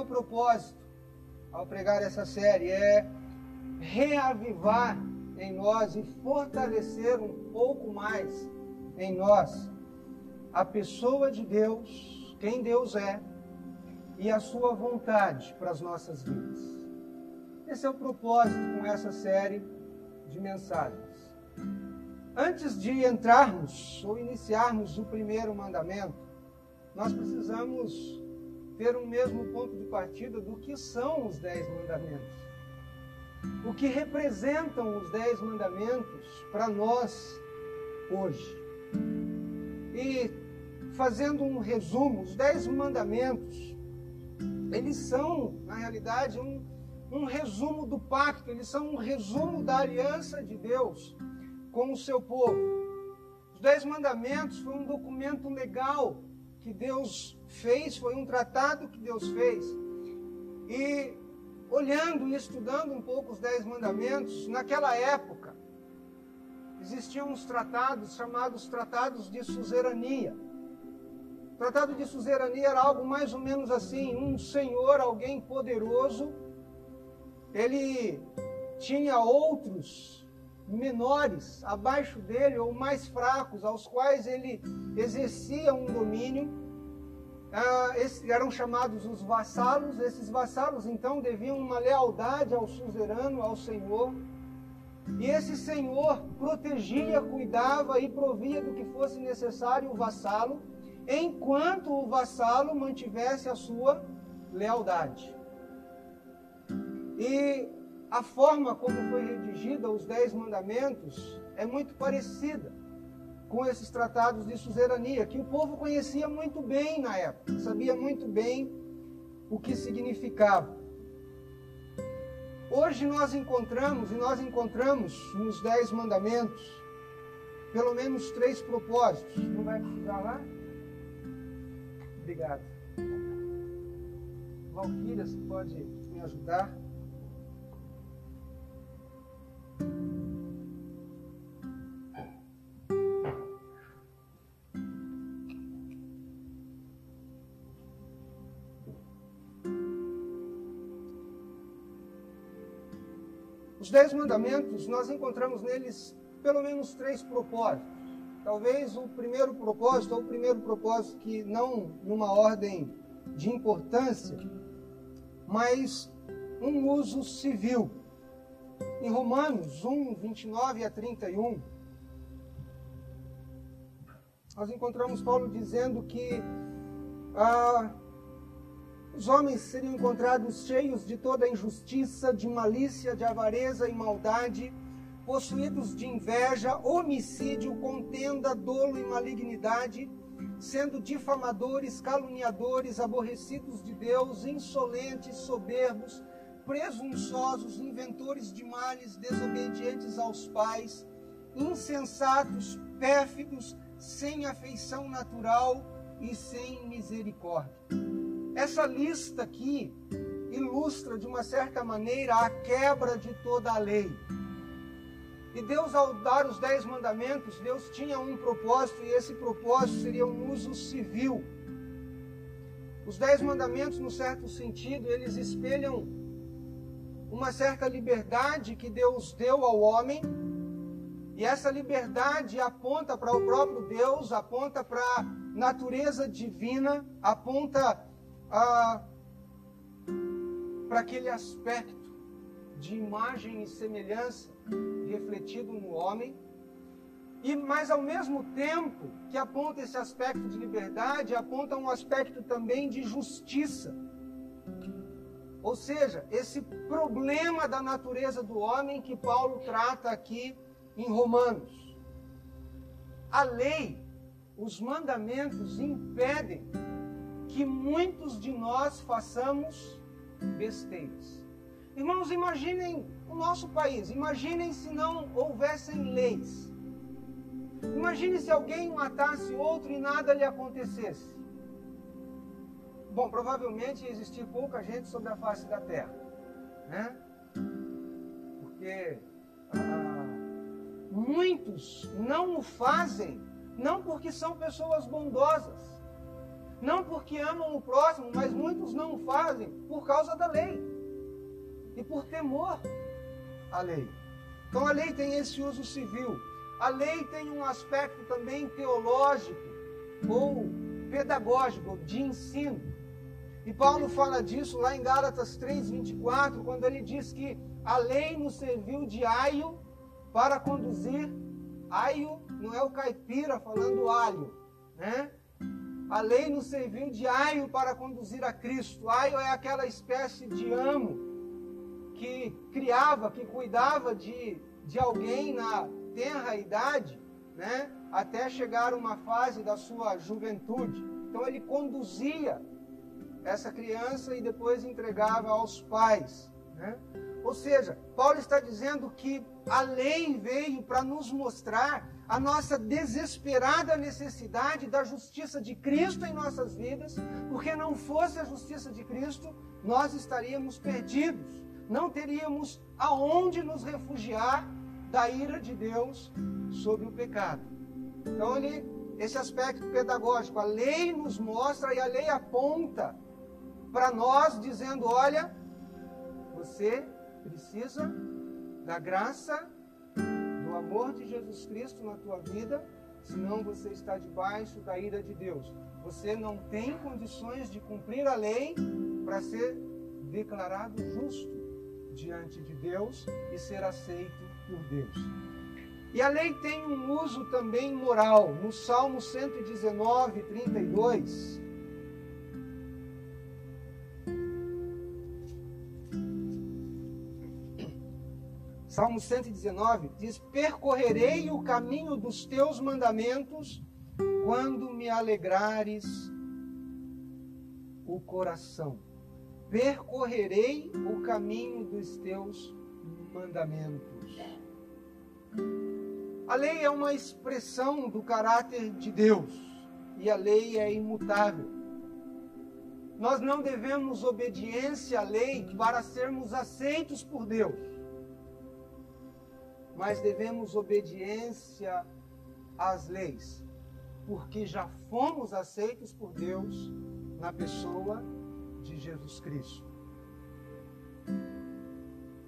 meu propósito ao pregar essa série é reavivar em nós e fortalecer um pouco mais em nós a pessoa de Deus, quem Deus é e a sua vontade para as nossas vidas. Esse é o propósito com essa série de mensagens. Antes de entrarmos ou iniciarmos o primeiro mandamento, nós precisamos ter um mesmo ponto de partida do que são os dez mandamentos. O que representam os dez mandamentos para nós hoje. E fazendo um resumo, os dez mandamentos, eles são, na realidade, um, um resumo do pacto, eles são um resumo da aliança de Deus com o seu povo. Os Dez Mandamentos foi um documento legal que Deus fez, foi um tratado que Deus fez. E olhando e estudando um pouco os Dez Mandamentos, naquela época existiam uns tratados chamados Tratados de Suzerania. O tratado de Suzerania era algo mais ou menos assim: um senhor, alguém poderoso, ele tinha outros menores abaixo dele ou mais fracos, aos quais ele exercia um domínio. Ah, eram chamados os vassalos. Esses vassalos então deviam uma lealdade ao suzerano, ao senhor. E esse senhor protegia, cuidava e provia do que fosse necessário o vassalo, enquanto o vassalo mantivesse a sua lealdade. E a forma como foi redigida os Dez Mandamentos é muito parecida com esses tratados de suzerania, que o povo conhecia muito bem na época, sabia muito bem o que significava. Hoje nós encontramos, e nós encontramos nos Dez Mandamentos, pelo menos três propósitos. Não vai precisar lá? Obrigado. Valquíria, você pode me ajudar? Os Dez Mandamentos, nós encontramos neles pelo menos três propósitos. Talvez o primeiro propósito, ou o primeiro propósito que não numa ordem de importância, mas um uso civil. Em Romanos 1, 29 a 31, nós encontramos Paulo dizendo que ah, os homens seriam encontrados cheios de toda injustiça, de malícia, de avareza e maldade, possuídos de inveja, homicídio, contenda, dolo e malignidade, sendo difamadores, caluniadores, aborrecidos de Deus, insolentes, soberbos, presunçosos, inventores de males, desobedientes aos pais, insensatos, pérfidos, sem afeição natural e sem misericórdia. Essa lista aqui ilustra de uma certa maneira a quebra de toda a lei. E Deus, ao dar os dez mandamentos, Deus tinha um propósito, e esse propósito seria um uso civil. Os dez mandamentos, no certo sentido, eles espelham uma certa liberdade que Deus deu ao homem, e essa liberdade aponta para o próprio Deus, aponta para a natureza divina, aponta para aquele aspecto de imagem e semelhança refletido no homem. E mas ao mesmo tempo que aponta esse aspecto de liberdade, aponta um aspecto também de justiça. Ou seja, esse problema da natureza do homem que Paulo trata aqui em Romanos. A lei, os mandamentos impedem que muitos de nós façamos besteiras. Irmãos, imaginem o nosso país, imaginem se não houvessem leis. Imagine se alguém matasse outro e nada lhe acontecesse. Bom, provavelmente ia existir pouca gente sobre a face da terra, né? Porque ah, muitos não o fazem, não porque são pessoas bondosas, Não porque amam o próximo, mas muitos não o fazem por causa da lei e por temor à lei. Então a lei tem esse uso civil. A lei tem um aspecto também teológico ou pedagógico, de ensino. E Paulo fala disso lá em Gálatas 3:24, quando ele diz que a lei nos serviu de aio para conduzir aio não é o caipira falando alho, né? A lei nos serviu de aio para conduzir a Cristo. Aio é aquela espécie de amo que criava, que cuidava de, de alguém na tenra idade, né? Até chegar uma fase da sua juventude. Então ele conduzia essa criança e depois entregava aos pais, né? Ou seja, Paulo está dizendo que a lei veio para nos mostrar a nossa desesperada necessidade da justiça de Cristo em nossas vidas, porque não fosse a justiça de Cristo, nós estaríamos perdidos, não teríamos aonde nos refugiar da ira de Deus sobre o pecado. Então, ele, esse aspecto pedagógico, a lei nos mostra e a lei aponta para nós, dizendo: olha, você precisa da graça do amor de Jesus Cristo na tua vida, senão você está debaixo da ira de Deus. Você não tem condições de cumprir a lei para ser declarado justo diante de Deus e ser aceito por Deus. E a lei tem um uso também moral. No Salmo 119, 32, Salmo 119 diz: Percorrerei o caminho dos teus mandamentos quando me alegrares o coração. Percorrerei o caminho dos teus mandamentos. A lei é uma expressão do caráter de Deus e a lei é imutável. Nós não devemos obediência à lei para sermos aceitos por Deus mas devemos obediência às leis, porque já fomos aceitos por Deus na pessoa de Jesus Cristo.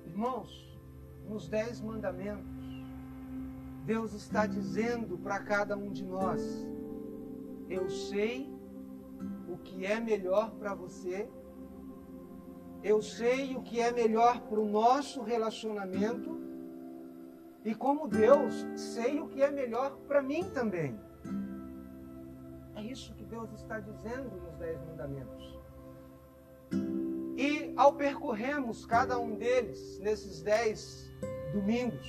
Irmãos, nos Dez Mandamentos, Deus está dizendo para cada um de nós: Eu sei o que é melhor para você, eu sei o que é melhor para o nosso relacionamento e como Deus, sei o que é melhor para mim também. É isso que Deus está dizendo nos Dez Mandamentos. E ao percorrermos cada um deles nesses dez domingos,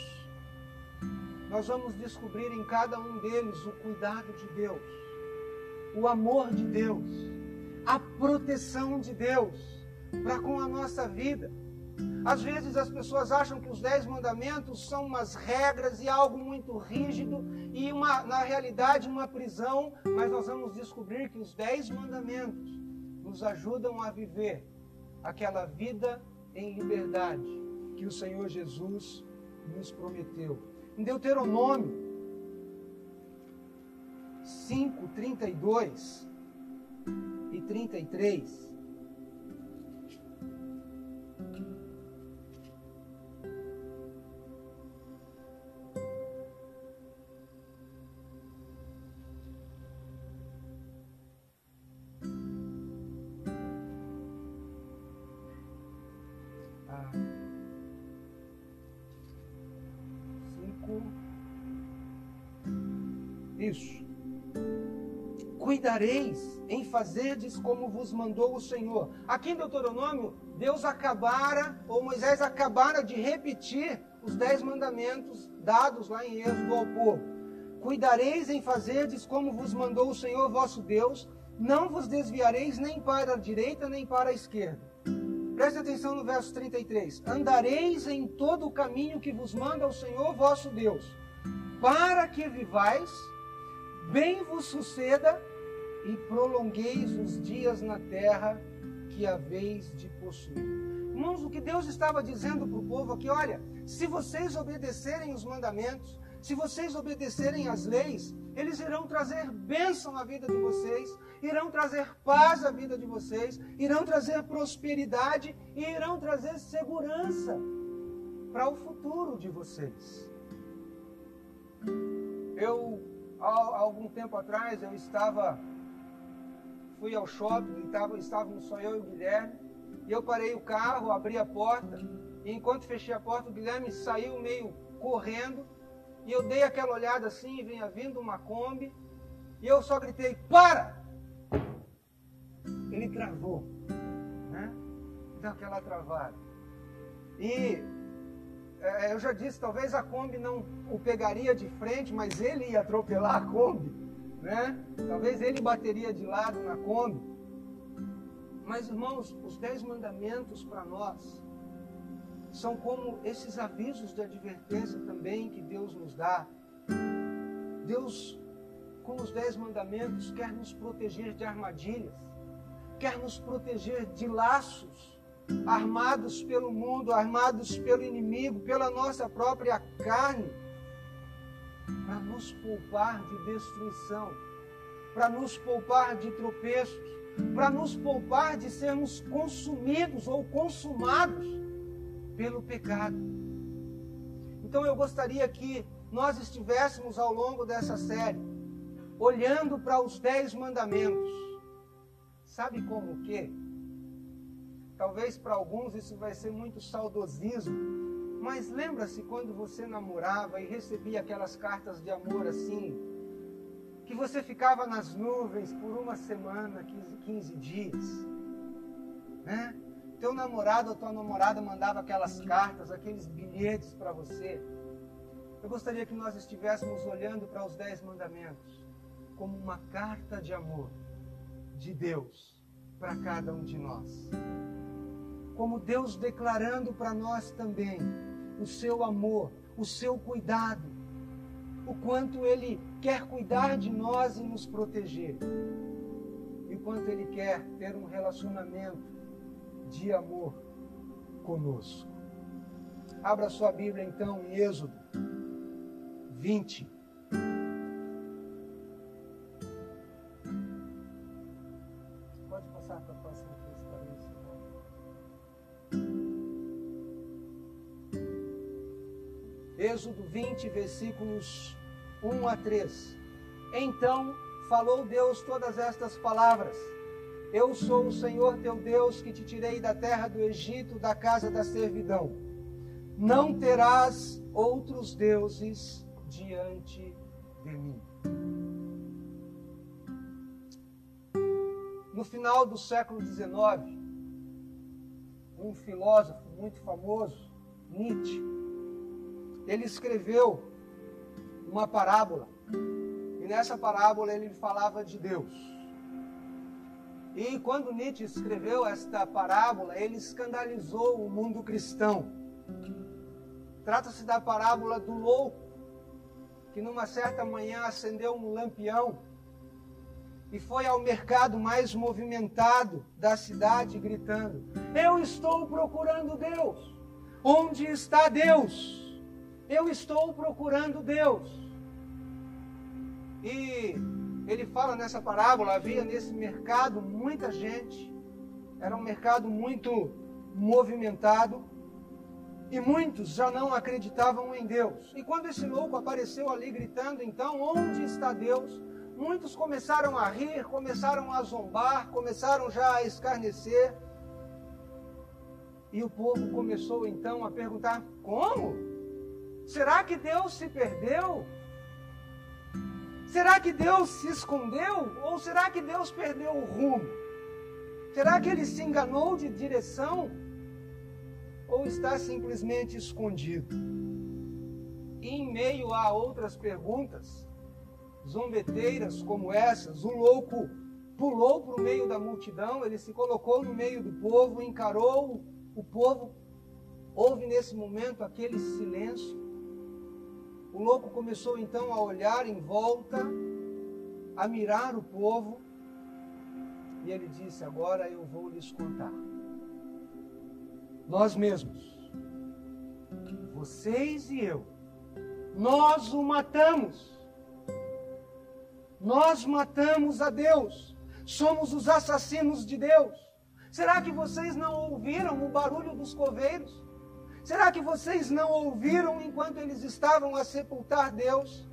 nós vamos descobrir em cada um deles o cuidado de Deus, o amor de Deus, a proteção de Deus para com a nossa vida. Às vezes as pessoas acham que os dez mandamentos são umas regras e algo muito rígido e uma, na realidade uma prisão, mas nós vamos descobrir que os dez mandamentos nos ajudam a viver aquela vida em liberdade que o Senhor Jesus nos prometeu. Em Deuteronômio 5, 32 e 33, Cuidareis em fazerdes como vos mandou o Senhor. Aqui em Deuteronômio, Deus acabara, ou Moisés acabara de repetir os dez mandamentos dados lá em Êxodo ao povo. Cuidareis em fazerdes como vos mandou o Senhor vosso Deus, não vos desviareis nem para a direita nem para a esquerda. Preste atenção no verso 33. Andareis em todo o caminho que vos manda o Senhor vosso Deus, para que vivais bem vos suceda e prolongueis os dias na terra que haveis de possuir. Irmãos, o que Deus estava dizendo para o povo aqui, olha, se vocês obedecerem os mandamentos, Se vocês obedecerem às leis, eles irão trazer bênção à vida de vocês, irão trazer paz à vida de vocês, irão trazer prosperidade e irão trazer segurança para o futuro de vocês. Eu, há algum tempo atrás, eu estava, fui ao shopping, estava, estávamos só eu e o Guilherme, e eu parei o carro, abri a porta, e enquanto fechei a porta, o Guilherme saiu meio correndo, e eu dei aquela olhada assim, vinha vindo uma Kombi, e eu só gritei, para! Ele travou, né? Deu aquela travada. E é, eu já disse, talvez a Kombi não o pegaria de frente, mas ele ia atropelar a Kombi, né? Talvez ele bateria de lado na Kombi. Mas, irmãos, os dez mandamentos para nós são como esses avisos de advertência também que Deus nos dá. Deus, com os dez mandamentos, quer nos proteger de armadilhas, quer nos proteger de laços armados pelo mundo, armados pelo inimigo, pela nossa própria carne, para nos poupar de destruição, para nos poupar de tropeços, para nos poupar de sermos consumidos ou consumados pelo pecado. Então eu gostaria que nós estivéssemos ao longo dessa série olhando para os dez mandamentos. Sabe como que? Talvez para alguns isso vai ser muito saudosismo, mas lembra-se quando você namorava e recebia aquelas cartas de amor assim, que você ficava nas nuvens por uma semana, 15, 15 dias, né? Teu namorado ou tua namorada mandava aquelas cartas, aqueles bilhetes para você. Eu gostaria que nós estivéssemos olhando para os dez mandamentos como uma carta de amor de Deus para cada um de nós como Deus declarando para nós também o seu amor, o seu cuidado, o quanto Ele quer cuidar de nós e nos proteger, e o quanto Ele quer ter um relacionamento de amor conosco. Abra sua Bíblia então em Êxodo 20. Êxodo 20, versículos 1 a 3. Então falou Deus todas estas palavras: Eu sou o Senhor teu Deus que te tirei da terra do Egito, da casa da servidão. Não terás outros deuses diante de mim. No final do século XIX, um filósofo muito famoso, Nietzsche, ele escreveu uma parábola. E nessa parábola ele falava de Deus. E quando Nietzsche escreveu esta parábola, ele escandalizou o mundo cristão. Trata-se da parábola do louco, que numa certa manhã acendeu um lampião e foi ao mercado mais movimentado da cidade gritando: Eu estou procurando Deus. Onde está Deus? Eu estou procurando Deus. E ele fala nessa parábola: havia nesse mercado muita gente, era um mercado muito movimentado, e muitos já não acreditavam em Deus. E quando esse louco apareceu ali gritando, então, onde está Deus? Muitos começaram a rir, começaram a zombar, começaram já a escarnecer. E o povo começou então a perguntar: como? Será que Deus se perdeu? Será que Deus se escondeu? Ou será que Deus perdeu o rumo? Será que ele se enganou de direção? Ou está simplesmente escondido? E em meio a outras perguntas, zombeteiras como essas, o louco pulou para o meio da multidão, ele se colocou no meio do povo, encarou o povo. Houve nesse momento aquele silêncio. O louco começou então a olhar em volta, a mirar o povo, e ele disse: Agora eu vou lhes contar. Nós mesmos, vocês e eu, Nós o matamos. Nós matamos a Deus. Somos os assassinos de Deus. Será que vocês não ouviram o barulho dos coveiros? Será que vocês não ouviram enquanto eles estavam a sepultar Deus?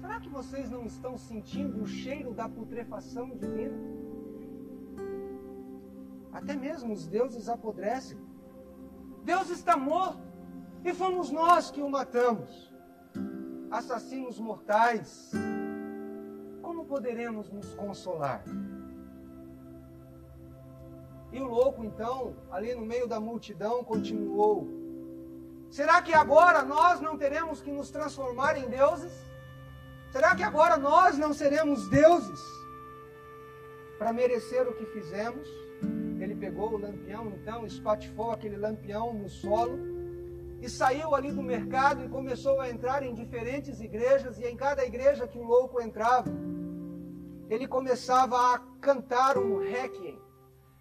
Será que vocês não estão sentindo o cheiro da putrefação divina? Até mesmo os deuses apodrecem. Deus está morto e fomos nós que o matamos. Assassinos mortais, como poderemos nos consolar? E o louco, então, ali no meio da multidão, continuou: Será que agora nós não teremos que nos transformar em deuses? Será que agora nós não seremos deuses para merecer o que fizemos? Ele pegou o lampião, então, espatifou aquele lampião no solo e saiu ali do mercado e começou a entrar em diferentes igrejas, e em cada igreja que o louco entrava, ele começava a cantar um requiem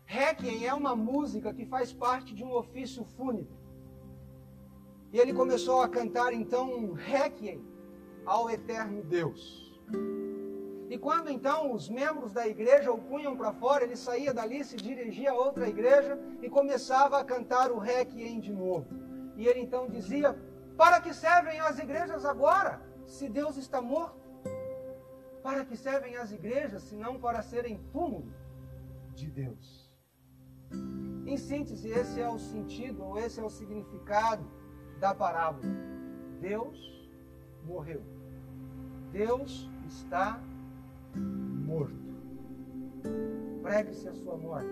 Requiem é uma música que faz parte de um ofício fúnebre. E ele começou a cantar então um requiem ao eterno Deus. E quando então os membros da igreja o punham para fora, ele saía dali, se dirigia a outra igreja e começava a cantar o requiem de novo. E ele então dizia: Para que servem as igrejas agora, se Deus está morto? Para que servem as igrejas, se não para serem túmulo de Deus? Em síntese, esse é o sentido, ou esse é o significado da parábola. Deus morreu. Deus está morto. Pregue-se a sua morte.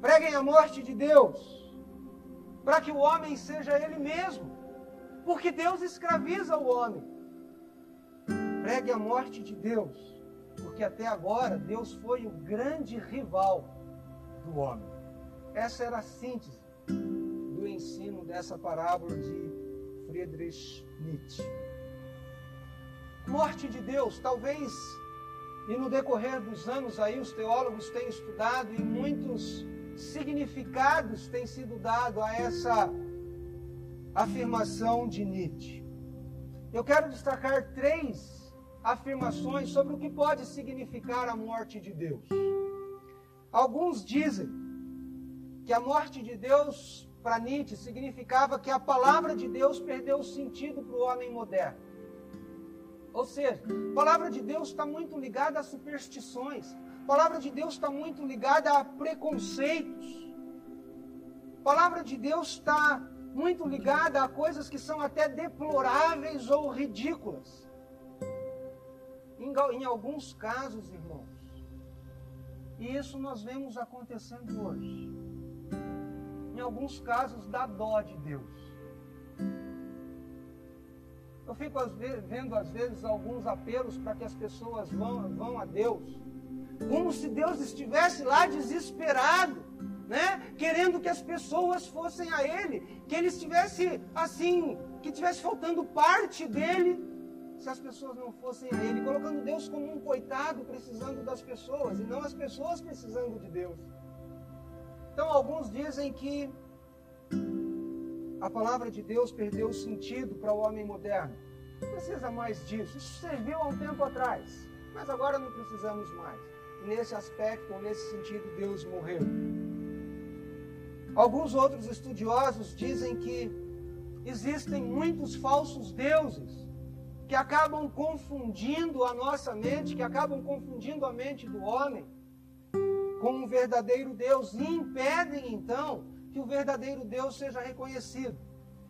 Preguem a morte de Deus, para que o homem seja ele mesmo, porque Deus escraviza o homem. Pregue a morte de Deus, porque até agora Deus foi o grande rival do homem. Essa era a síntese do ensino dessa parábola de Friedrich Nietzsche. Morte de Deus, talvez, e no decorrer dos anos aí os teólogos têm estudado e muitos significados têm sido dados a essa afirmação de Nietzsche. Eu quero destacar três afirmações sobre o que pode significar a morte de Deus. Alguns dizem que a morte de Deus para Nietzsche significava que a palavra de Deus perdeu o sentido para o homem moderno. Ou seja, a palavra de Deus está muito ligada a superstições, a palavra de Deus está muito ligada a preconceitos, a palavra de Deus está muito ligada a coisas que são até deploráveis ou ridículas. Em, em alguns casos, irmãos, e isso nós vemos acontecendo hoje. Em alguns casos, dá dó de Deus. Eu fico vendo, às vezes, alguns apelos para que as pessoas vão, vão a Deus, como se Deus estivesse lá desesperado, né? querendo que as pessoas fossem a Ele, que Ele estivesse assim, que estivesse faltando parte dele se as pessoas não fossem a Ele, colocando Deus como um coitado precisando das pessoas e não as pessoas precisando de Deus. Então, alguns dizem que a palavra de Deus perdeu o sentido para o homem moderno. Não precisa mais disso. Isso serviu há um tempo atrás, mas agora não precisamos mais. nesse aspecto, ou nesse sentido, Deus morreu. Alguns outros estudiosos dizem que existem muitos falsos deuses que acabam confundindo a nossa mente, que acabam confundindo a mente do homem com um verdadeiro Deus e impedem então que o verdadeiro Deus seja reconhecido.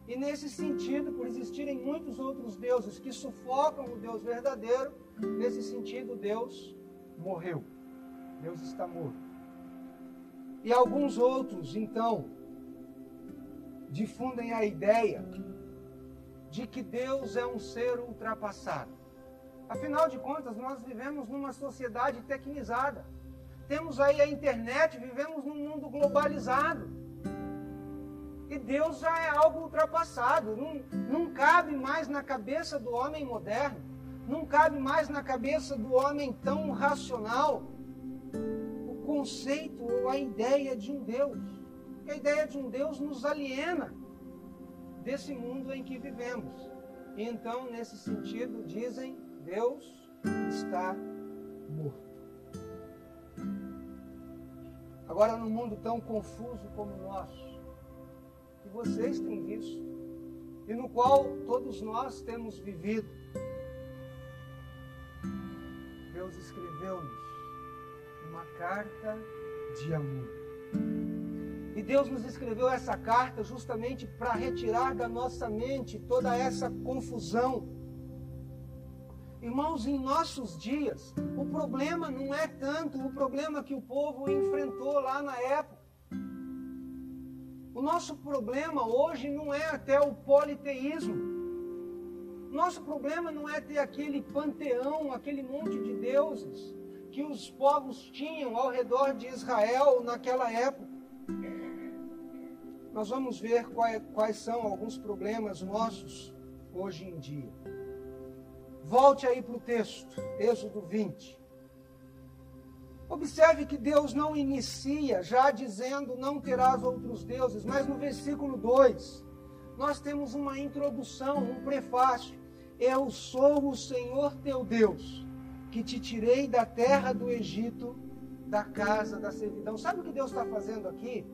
E nesse sentido, por existirem muitos outros deuses que sufocam o Deus verdadeiro, nesse sentido Deus morreu. Deus está morto. E alguns outros, então, difundem a ideia de que Deus é um ser ultrapassado. Afinal de contas, nós vivemos numa sociedade tecnizada. Temos aí a internet, vivemos num mundo globalizado. E Deus já é algo ultrapassado. Não, não cabe mais na cabeça do homem moderno. Não cabe mais na cabeça do homem tão racional o conceito ou a ideia de um Deus. Porque a ideia de um Deus nos aliena desse mundo em que vivemos. Então, nesse sentido, dizem: Deus está morto. Agora, num mundo tão confuso como o nosso, que vocês têm visto, e no qual todos nós temos vivido, Deus escreveu-nos uma carta de amor. E Deus nos escreveu essa carta justamente para retirar da nossa mente toda essa confusão. Irmãos, em nossos dias, o problema não é tanto o problema que o povo enfrentou lá na época. O nosso problema hoje não é até o politeísmo. Nosso problema não é ter aquele panteão, aquele monte de deuses que os povos tinham ao redor de Israel naquela época. Nós vamos ver quais, são alguns problemas nossos hoje em dia. Volte aí para o texto, Êxodo 20. Observe que Deus não inicia já dizendo não terás outros deuses, mas no versículo 2 nós temos uma introdução, um prefácio. Eu sou o Senhor teu Deus, que te tirei da terra do Egito, da casa da servidão. Sabe o que Deus está fazendo aqui?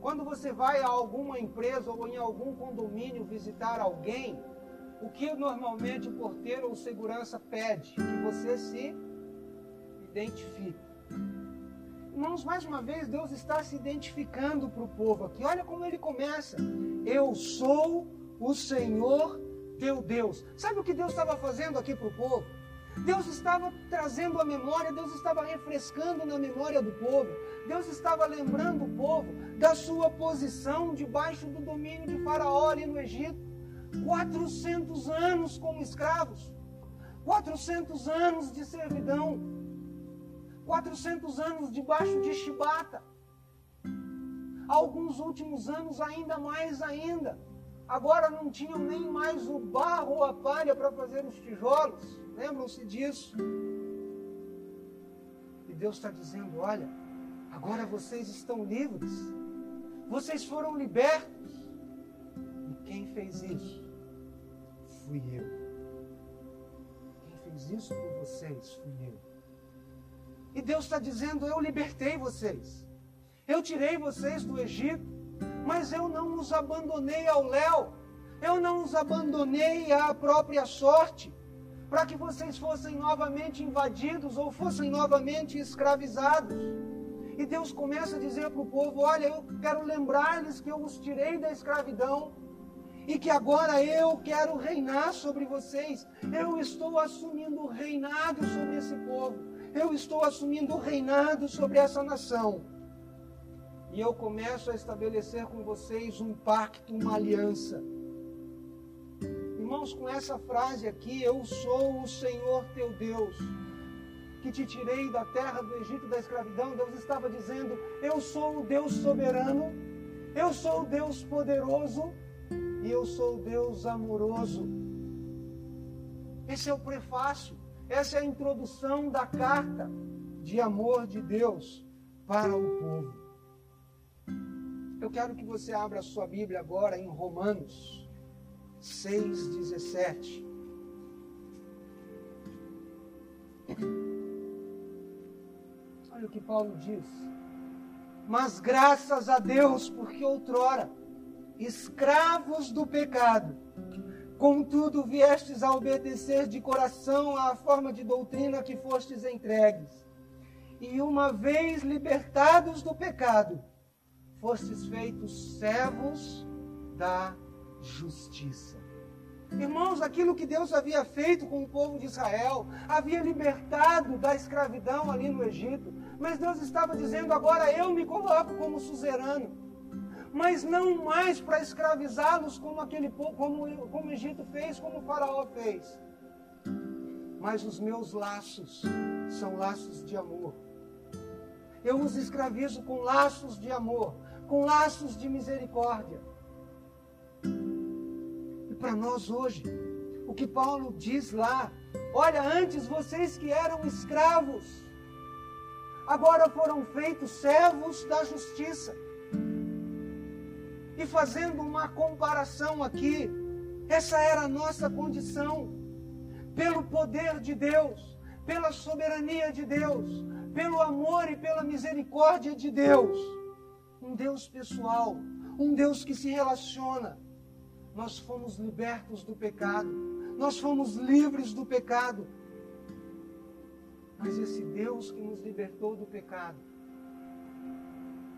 Quando você vai a alguma empresa ou em algum condomínio visitar alguém, o que normalmente o porteiro ou segurança pede? Que você se identifica. Irmãos, mais uma vez, Deus está se identificando para o povo aqui. Olha como ele começa. Eu sou o Senhor teu Deus. Sabe o que Deus estava fazendo aqui para o povo? Deus estava trazendo a memória, Deus estava refrescando na memória do povo. Deus estava lembrando o povo da sua posição debaixo do domínio de Faraó ali no Egito. 400 anos como escravos. 400 anos de servidão. 400 anos debaixo de chibata. Alguns últimos anos ainda mais ainda. Agora não tinham nem mais o barro ou a palha para fazer os tijolos. Lembram-se disso? E Deus está dizendo: olha, agora vocês estão livres. Vocês foram libertos. E quem fez isso? Fui eu. Quem fez isso por vocês? Fui eu. E Deus está dizendo: Eu libertei vocês. Eu tirei vocês do Egito. Mas eu não os abandonei ao léu. Eu não os abandonei à própria sorte. Para que vocês fossem novamente invadidos ou fossem novamente escravizados. E Deus começa a dizer para o povo: Olha, eu quero lembrar-lhes que eu os tirei da escravidão e que agora eu quero reinar sobre vocês. Eu estou assumindo o reinado sobre esse povo eu estou assumindo o reinado sobre essa nação. E eu começo a estabelecer com vocês um pacto, uma aliança. Irmãos, com essa frase aqui, eu sou o Senhor teu Deus, que te tirei da terra do Egito da escravidão. Deus estava dizendo: Eu sou o Deus soberano, eu sou o Deus poderoso e eu sou o Deus amoroso. Esse é o prefácio. Essa é a introdução da carta de amor de Deus para o povo. Eu quero que você abra a sua Bíblia agora em Romanos 6,17. Olha o que Paulo diz. Mas graças a Deus, porque outrora, escravos do pecado, Contudo, viestes a obedecer de coração à forma de doutrina que fostes entregues. E uma vez libertados do pecado, fostes feitos servos da justiça. Irmãos, aquilo que Deus havia feito com o povo de Israel, havia libertado da escravidão ali no Egito, mas Deus estava dizendo: agora eu me coloco como suzerano mas não mais para escravizá-los como aquele como, como o Egito fez, como o faraó fez. Mas os meus laços são laços de amor. Eu os escravizo com laços de amor, com laços de misericórdia. Para nós hoje, o que Paulo diz lá, olha, antes vocês que eram escravos, agora foram feitos servos da justiça. E fazendo uma comparação aqui, essa era a nossa condição. Pelo poder de Deus, pela soberania de Deus, pelo amor e pela misericórdia de Deus. Um Deus pessoal, um Deus que se relaciona. Nós fomos libertos do pecado, nós fomos livres do pecado. Mas esse Deus que nos libertou do pecado,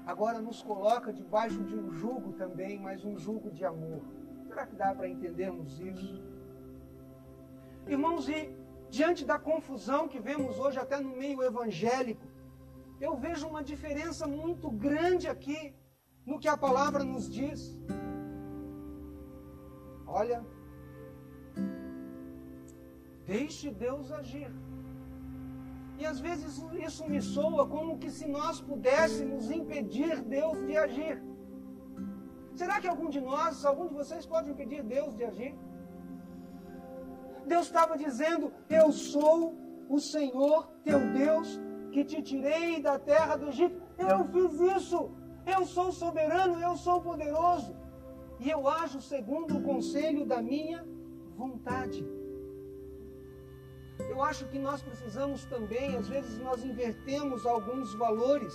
agora nos coloca debaixo de um jugo também, mas um jugo de amor. Será que dá para entendermos isso? Irmãos, e diante da confusão que vemos hoje até no meio evangélico, eu vejo uma diferença muito grande aqui no que a palavra nos diz. Olha, deixe Deus agir. E às vezes isso me soa como que se nós pudéssemos impedir Deus de agir. Será que algum de nós, algum de vocês pode impedir Deus de agir? Deus estava dizendo: Eu sou o Senhor teu Deus que te tirei da terra do Egito. Eu fiz isso. Eu sou soberano, eu sou poderoso. E eu ajo segundo o conselho da minha vontade. Eu acho que nós precisamos também, às vezes nós invertemos alguns valores.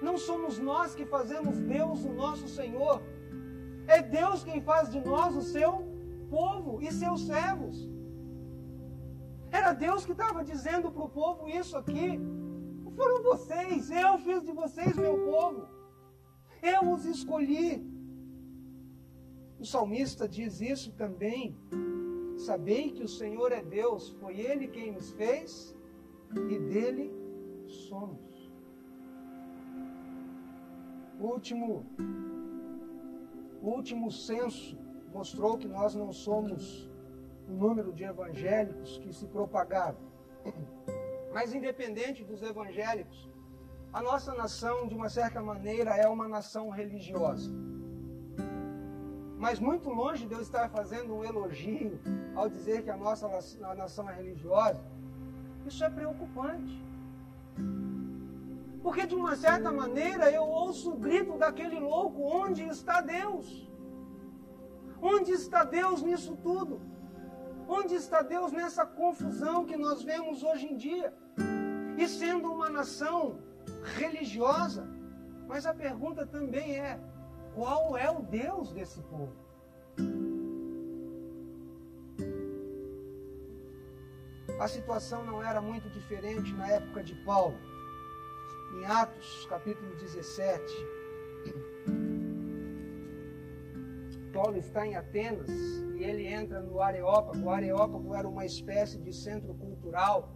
Não somos nós que fazemos Deus o nosso Senhor. É Deus quem faz de nós o seu povo e seus servos. Era Deus que estava dizendo para o povo isso aqui. Não foram vocês, eu fiz de vocês meu povo. Eu os escolhi. O salmista diz isso também. Sabei que o Senhor é Deus, foi Ele quem nos fez e dele somos. O último, o último censo mostrou que nós não somos o número de evangélicos que se propagaram. Mas independente dos evangélicos, a nossa nação, de uma certa maneira, é uma nação religiosa. Mas muito longe de eu estar fazendo um elogio ao dizer que a nossa a nação é religiosa, isso é preocupante. Porque de uma certa maneira eu ouço o grito daquele louco: onde está Deus? Onde está Deus nisso tudo? Onde está Deus nessa confusão que nós vemos hoje em dia? E sendo uma nação religiosa, mas a pergunta também é: qual é o Deus desse povo? A situação não era muito diferente na época de Paulo. Em Atos, capítulo 17, Paulo está em Atenas e ele entra no Areópago. O Areópago era uma espécie de centro cultural.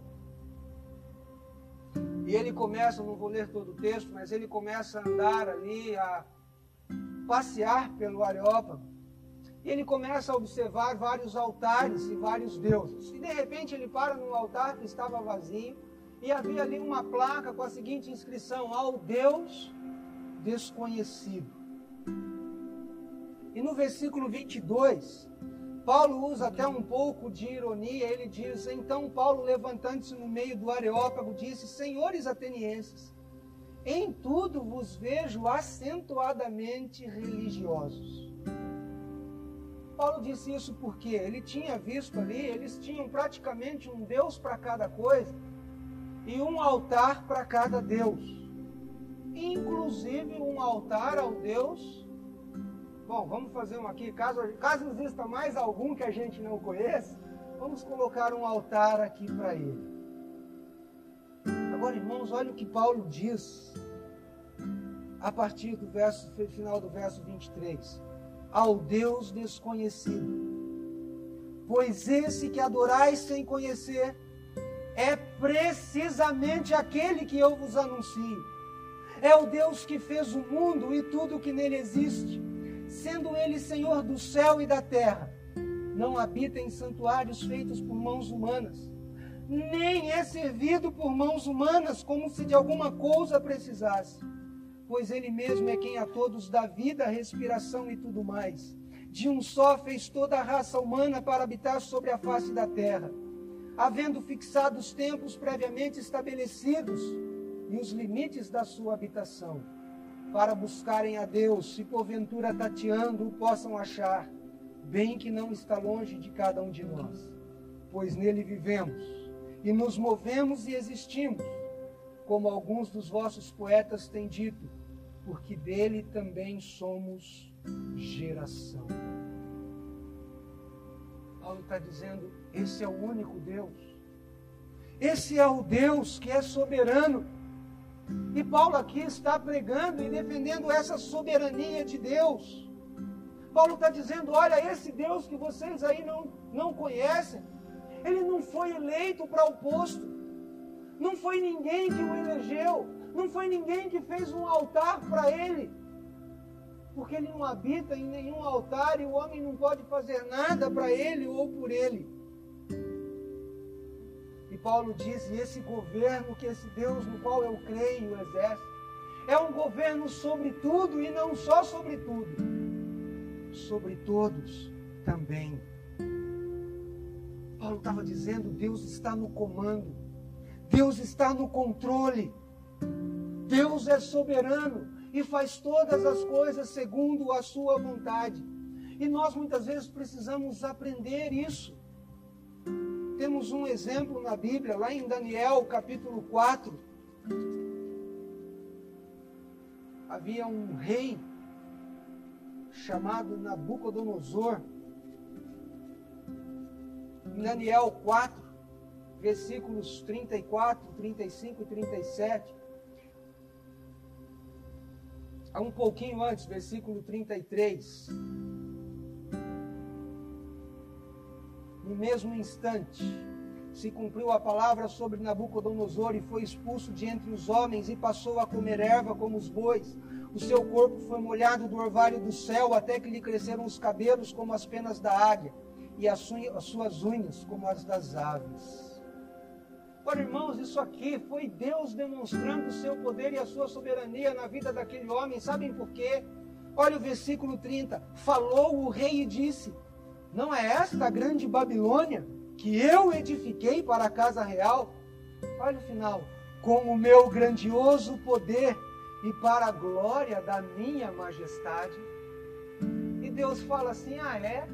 E ele começa, não vou ler todo o texto, mas ele começa a andar ali, a passear pelo Areópago. E ele começa a observar vários altares e vários deuses. E de repente ele para num altar que estava vazio e havia ali uma placa com a seguinte inscrição: Ao Deus desconhecido. E no versículo 22, Paulo usa até um pouco de ironia. Ele diz: Então Paulo, levantando-se no meio do Areópago, disse: Senhores atenienses, em tudo vos vejo acentuadamente religiosos. Paulo disse isso porque ele tinha visto ali, eles tinham praticamente um Deus para cada coisa e um altar para cada Deus. Inclusive um altar ao Deus Bom, vamos fazer um aqui, caso, caso exista mais algum que a gente não conheça, vamos colocar um altar aqui para ele. Agora, irmãos, olha o que Paulo diz a partir do verso, final do verso 23. Ao Deus desconhecido. Pois esse que adorais sem conhecer é precisamente aquele que eu vos anuncio. É o Deus que fez o mundo e tudo o que nele existe sendo ele Senhor do céu e da terra, não habita em santuários feitos por mãos humanas, nem é servido por mãos humanas como se de alguma coisa precisasse, pois ele mesmo é quem a todos dá vida, respiração e tudo mais. De um só fez toda a raça humana para habitar sobre a face da terra, havendo fixado os tempos previamente estabelecidos e os limites da sua habitação para buscarem a Deus, se porventura tateando o possam achar, bem que não está longe de cada um de nós, pois nele vivemos e nos movemos e existimos, como alguns dos vossos poetas têm dito, porque dele também somos geração. Paulo está dizendo: esse é o único Deus. Esse é o Deus que é soberano. E Paulo aqui está pregando e defendendo essa soberania de Deus. Paulo está dizendo: olha, esse Deus que vocês aí não, não conhecem, ele não foi eleito para o posto, não foi ninguém que o elegeu, não foi ninguém que fez um altar para ele, porque ele não habita em nenhum altar e o homem não pode fazer nada para ele ou por ele. E Paulo diz: e esse governo que esse Deus no qual eu creio exerce, é um governo sobre tudo e não só sobre tudo, sobre todos também. Paulo estava dizendo: Deus está no comando, Deus está no controle, Deus é soberano e faz todas as coisas segundo a sua vontade. E nós muitas vezes precisamos aprender isso. Temos um exemplo na Bíblia, lá em Daniel, capítulo 4. Havia um rei chamado Nabucodonosor. Em Daniel 4, versículos 34, 35 e 37. Um pouquinho antes, versículo 33. no mesmo instante, se cumpriu a palavra sobre Nabucodonosor e foi expulso de entre os homens e passou a comer erva como os bois. O seu corpo foi molhado do orvalho do céu até que lhe cresceram os cabelos como as penas da águia e as, suas unhas como as das aves. Ora, irmãos, isso aqui foi Deus demonstrando o seu poder e a sua soberania na vida daquele homem. Sabem por quê? Olha o versículo 30. Falou o rei e disse: não é esta a grande Babilônia que eu edifiquei para a casa real? Olha o final. Com o meu grandioso poder e para a glória da minha majestade. E Deus fala assim: Ah, é?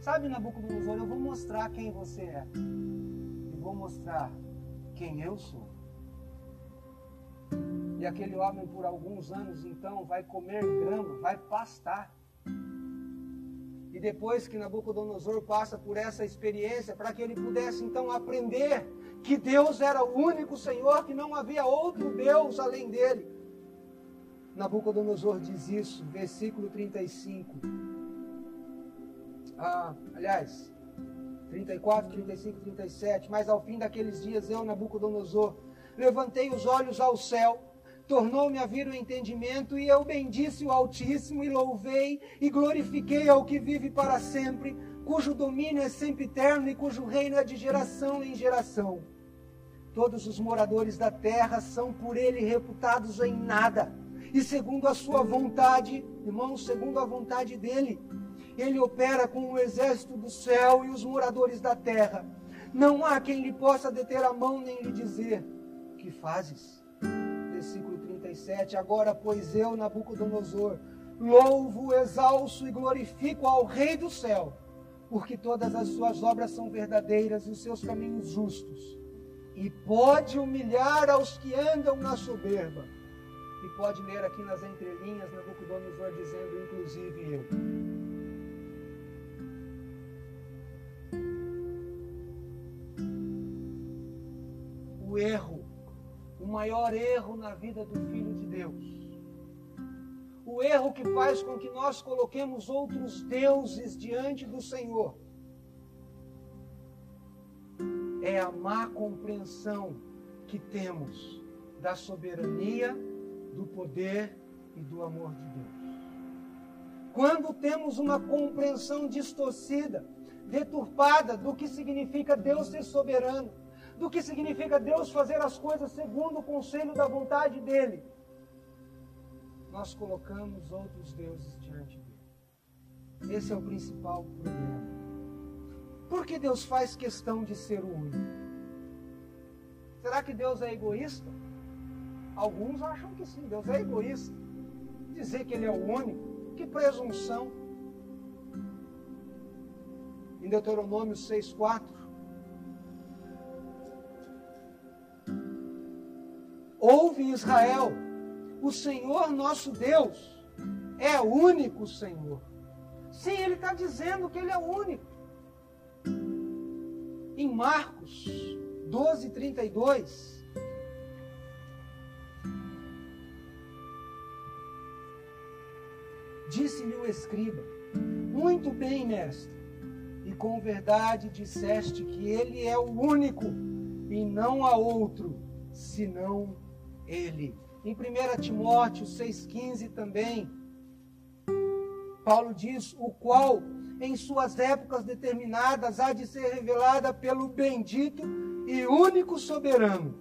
Sabe, Nabucodonosor, eu vou mostrar quem você é. E vou mostrar quem eu sou. E aquele homem, por alguns anos, então, vai comer grama, vai pastar. E depois que Nabucodonosor passa por essa experiência, para que ele pudesse então aprender que Deus era o único Senhor, que não havia outro Deus além dele. Nabucodonosor diz isso, versículo 35. Ah, aliás, 34, 35, 37. Mas ao fim daqueles dias, eu, Nabucodonosor, levantei os olhos ao céu tornou-me a vir o entendimento, e eu bendisse o Altíssimo, e louvei e glorifiquei ao que vive para sempre, cujo domínio é sempre eterno e cujo reino é de geração em geração. Todos os moradores da terra são por ele reputados em nada, e segundo a sua vontade, irmãos, segundo a vontade dele, ele opera com o exército do céu e os moradores da terra. Não há quem lhe possa deter a mão nem lhe dizer: Que fazes? Versículo 37. Agora, pois eu, Nabucodonosor, louvo, exalço e glorifico ao Rei do céu, porque todas as suas obras são verdadeiras e os seus caminhos justos. E pode humilhar aos que andam na soberba. E pode ler aqui nas entrelinhas Nabucodonosor dizendo, inclusive eu. O erro o maior erro na vida do Filho de Deus. O erro que faz com que nós coloquemos outros deuses diante do Senhor é a má compreensão que temos da soberania, do poder e do amor de Deus. Quando temos uma compreensão distorcida, deturpada do que significa Deus ser soberano, do que significa Deus fazer as coisas segundo o conselho da vontade dele, nós colocamos outros deuses diante dele. Esse é o principal problema. Por que Deus faz questão de ser o único? Será que Deus é egoísta? Alguns acham que sim, Deus é egoísta. dizer que ele é o único. Que presunção. Em Deuteronômio 6,4. Ouve Israel, o Senhor nosso Deus é o único Senhor. Sim, ele está dizendo que ele é único. Em Marcos 12, 32. Disse-lhe o escriba: Muito bem, mestre, e com verdade disseste que ele é o único e não há outro senão ele. Em 1 Timóteo 6,15 também, Paulo diz: o qual em suas épocas determinadas há de ser revelada pelo bendito e único soberano,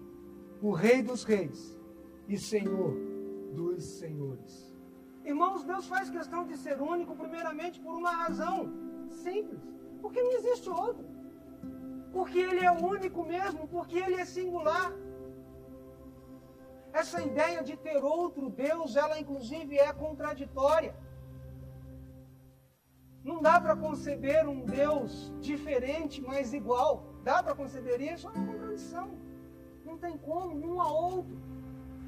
o Rei dos Reis e Senhor dos Senhores. Irmãos, Deus faz questão de ser único, primeiramente por uma razão simples: porque não existe outro. Porque Ele é único mesmo, porque Ele é singular. Essa ideia de ter outro Deus, ela inclusive é contraditória. Não dá para conceber um Deus diferente, mas igual. Dá para conceber isso? É uma contradição. Não tem como, não há outro.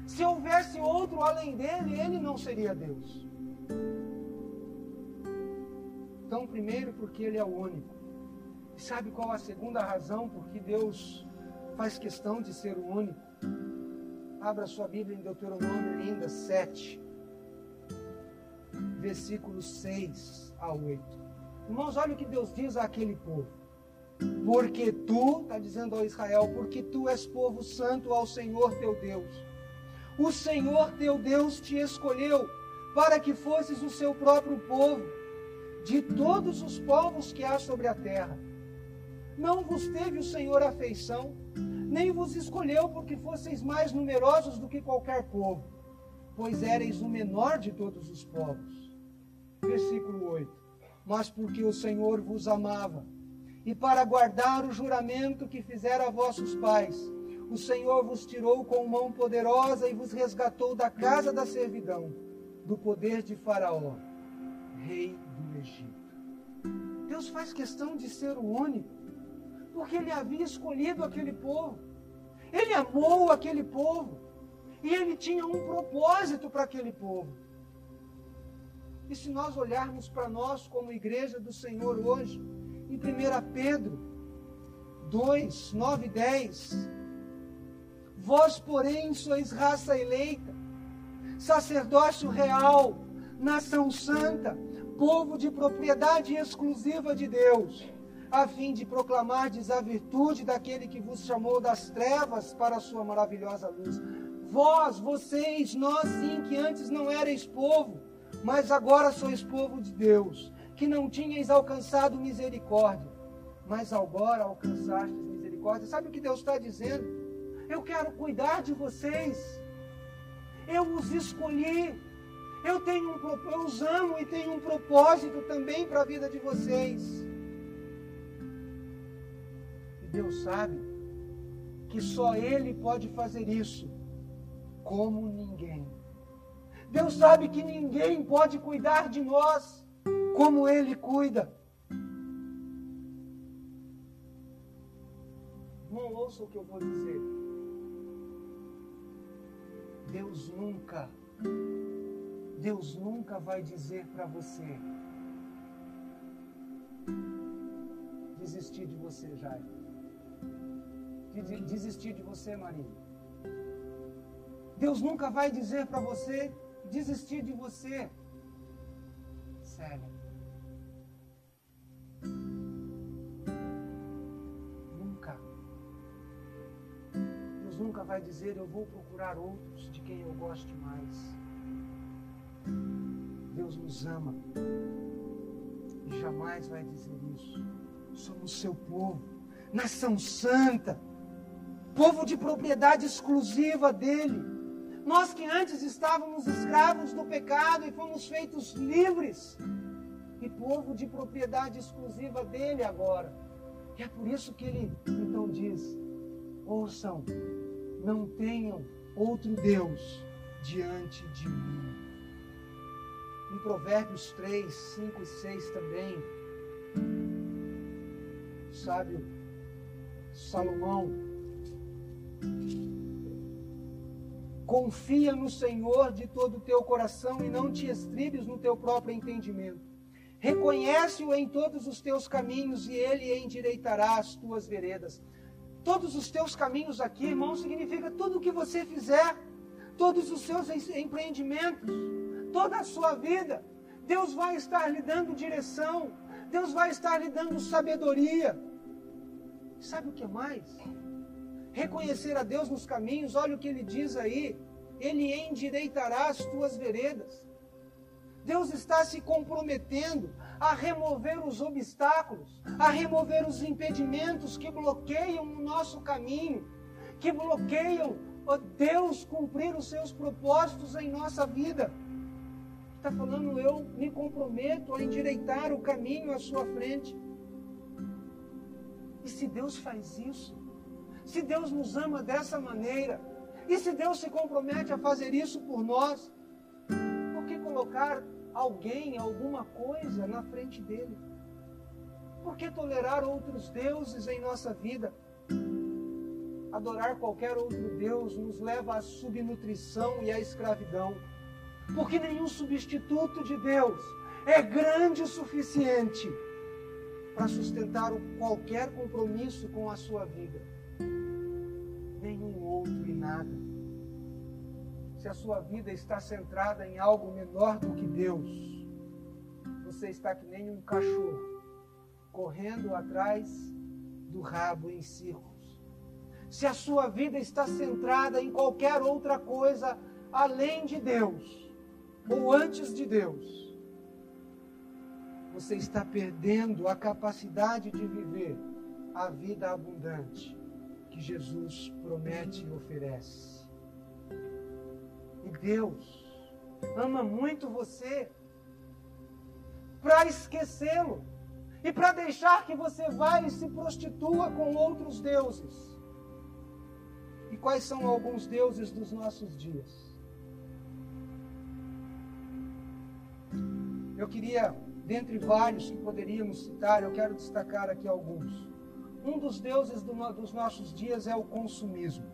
Se houvesse outro além dele, ele não seria Deus. Então, primeiro, porque ele é o único. E sabe qual a segunda razão por que Deus faz questão de ser o único? Abra sua Bíblia em Deuteronômio ainda 7, versículos 6 a 8. Irmãos, olha o que Deus diz àquele povo. Porque tu, está dizendo ao Israel, porque tu és povo santo ao Senhor teu Deus. O Senhor teu Deus te escolheu para que fosses o seu próprio povo, de todos os povos que há sobre a terra. Não vos teve o Senhor afeição, nem vos escolheu porque fosseis mais numerosos do que qualquer povo, pois éreis o menor de todos os povos. Versículo 8. Mas porque o Senhor vos amava, e para guardar o juramento que fizera a vossos pais, o Senhor vos tirou com mão poderosa e vos resgatou da casa da servidão, do poder de Faraó, rei do Egito. Deus faz questão de ser o único porque ele havia escolhido aquele povo. Ele amou aquele povo. E ele tinha um propósito para aquele povo. E se nós olharmos para nós como igreja do Senhor hoje, em 1 Pedro 2, 9 e 10, vós, porém, sois raça eleita, sacerdócio real, nação santa, povo de propriedade exclusiva de Deus a fim de proclamardes a virtude daquele que vos chamou das trevas para a sua maravilhosa luz. Vós, vocês, nós sim, que antes não erais povo, mas agora sois povo de Deus, que não tinhais alcançado misericórdia, mas agora alcançastes misericórdia. Sabe o que Deus está dizendo? Eu quero cuidar de vocês. Eu os escolhi. Eu tenho um, eu os amo e tenho um propósito também para a vida de vocês. Deus sabe que só Ele pode fazer isso, como ninguém. Deus sabe que ninguém pode cuidar de nós como Ele cuida. Não ouça o que eu vou dizer. Deus nunca, Deus nunca vai dizer para você desistir de você, Jair de desistir de você, Maria. Deus nunca vai dizer para você desistir de você, Célia. Nunca. Deus nunca vai dizer eu vou procurar outros de quem eu goste mais. Deus nos ama e jamais vai dizer isso. Somos seu povo, nação santa povo de propriedade exclusiva dele. Nós que antes estávamos escravos do pecado e fomos feitos livres, e povo de propriedade exclusiva dele agora. E é por isso que ele então diz: ouçam, não tenham outro Deus diante de mim. em Provérbios 3, 5 e 6 também. Sábio Salomão Confia no Senhor de todo o teu coração e não te estribes no teu próprio entendimento. Reconhece-o em todos os teus caminhos e ele endireitará as tuas veredas. Todos os teus caminhos aqui, irmão, significa tudo o que você fizer, todos os seus empreendimentos, toda a sua vida. Deus vai estar lhe dando direção, Deus vai estar lhe dando sabedoria. Sabe o que mais? Reconhecer a Deus nos caminhos, olha o que ele diz aí: Ele endireitará as tuas veredas. Deus está se comprometendo a remover os obstáculos, a remover os impedimentos que bloqueiam o nosso caminho, que bloqueiam ó Deus cumprir os seus propósitos em nossa vida. Está falando, eu me comprometo a endireitar o caminho à sua frente. E se Deus faz isso, se Deus nos ama dessa maneira, e se Deus se compromete a fazer isso por nós, por que colocar alguém, alguma coisa na frente dele? Por que tolerar outros deuses em nossa vida? Adorar qualquer outro Deus nos leva à subnutrição e à escravidão. Porque nenhum substituto de Deus é grande o suficiente para sustentar qualquer compromisso com a sua vida. Nenhum outro e nada. Se a sua vida está centrada em algo menor do que Deus, você está que nem um cachorro correndo atrás do rabo em círculos se a sua vida está centrada em qualquer outra coisa além de Deus ou antes de Deus, você está perdendo a capacidade de viver a vida abundante que Jesus promete e oferece. E Deus ama muito você para esquecê-lo e para deixar que você vá e se prostitua com outros deuses. E quais são alguns deuses dos nossos dias? Eu queria, dentre vários que poderíamos citar, eu quero destacar aqui alguns. Um dos deuses do, dos nossos dias é o consumismo.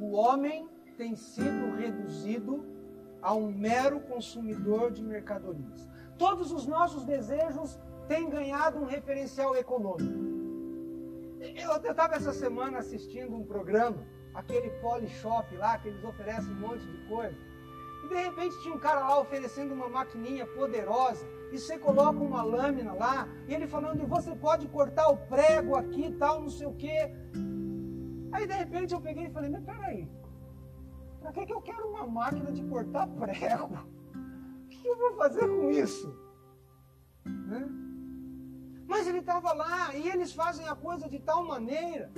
O homem tem sido reduzido a um mero consumidor de mercadorias. Todos os nossos desejos têm ganhado um referencial econômico. Eu estava essa semana assistindo um programa, aquele Polishop lá, que eles oferecem um monte de coisa. E de repente tinha um cara lá oferecendo uma maquininha poderosa. E você coloca uma lâmina lá, e ele falando, você pode cortar o prego aqui e tal, não sei o quê. Aí de repente eu peguei e falei, mas peraí, para que, que eu quero uma máquina de cortar prego? O que eu vou fazer com isso? Né? Mas ele estava lá e eles fazem a coisa de tal maneira,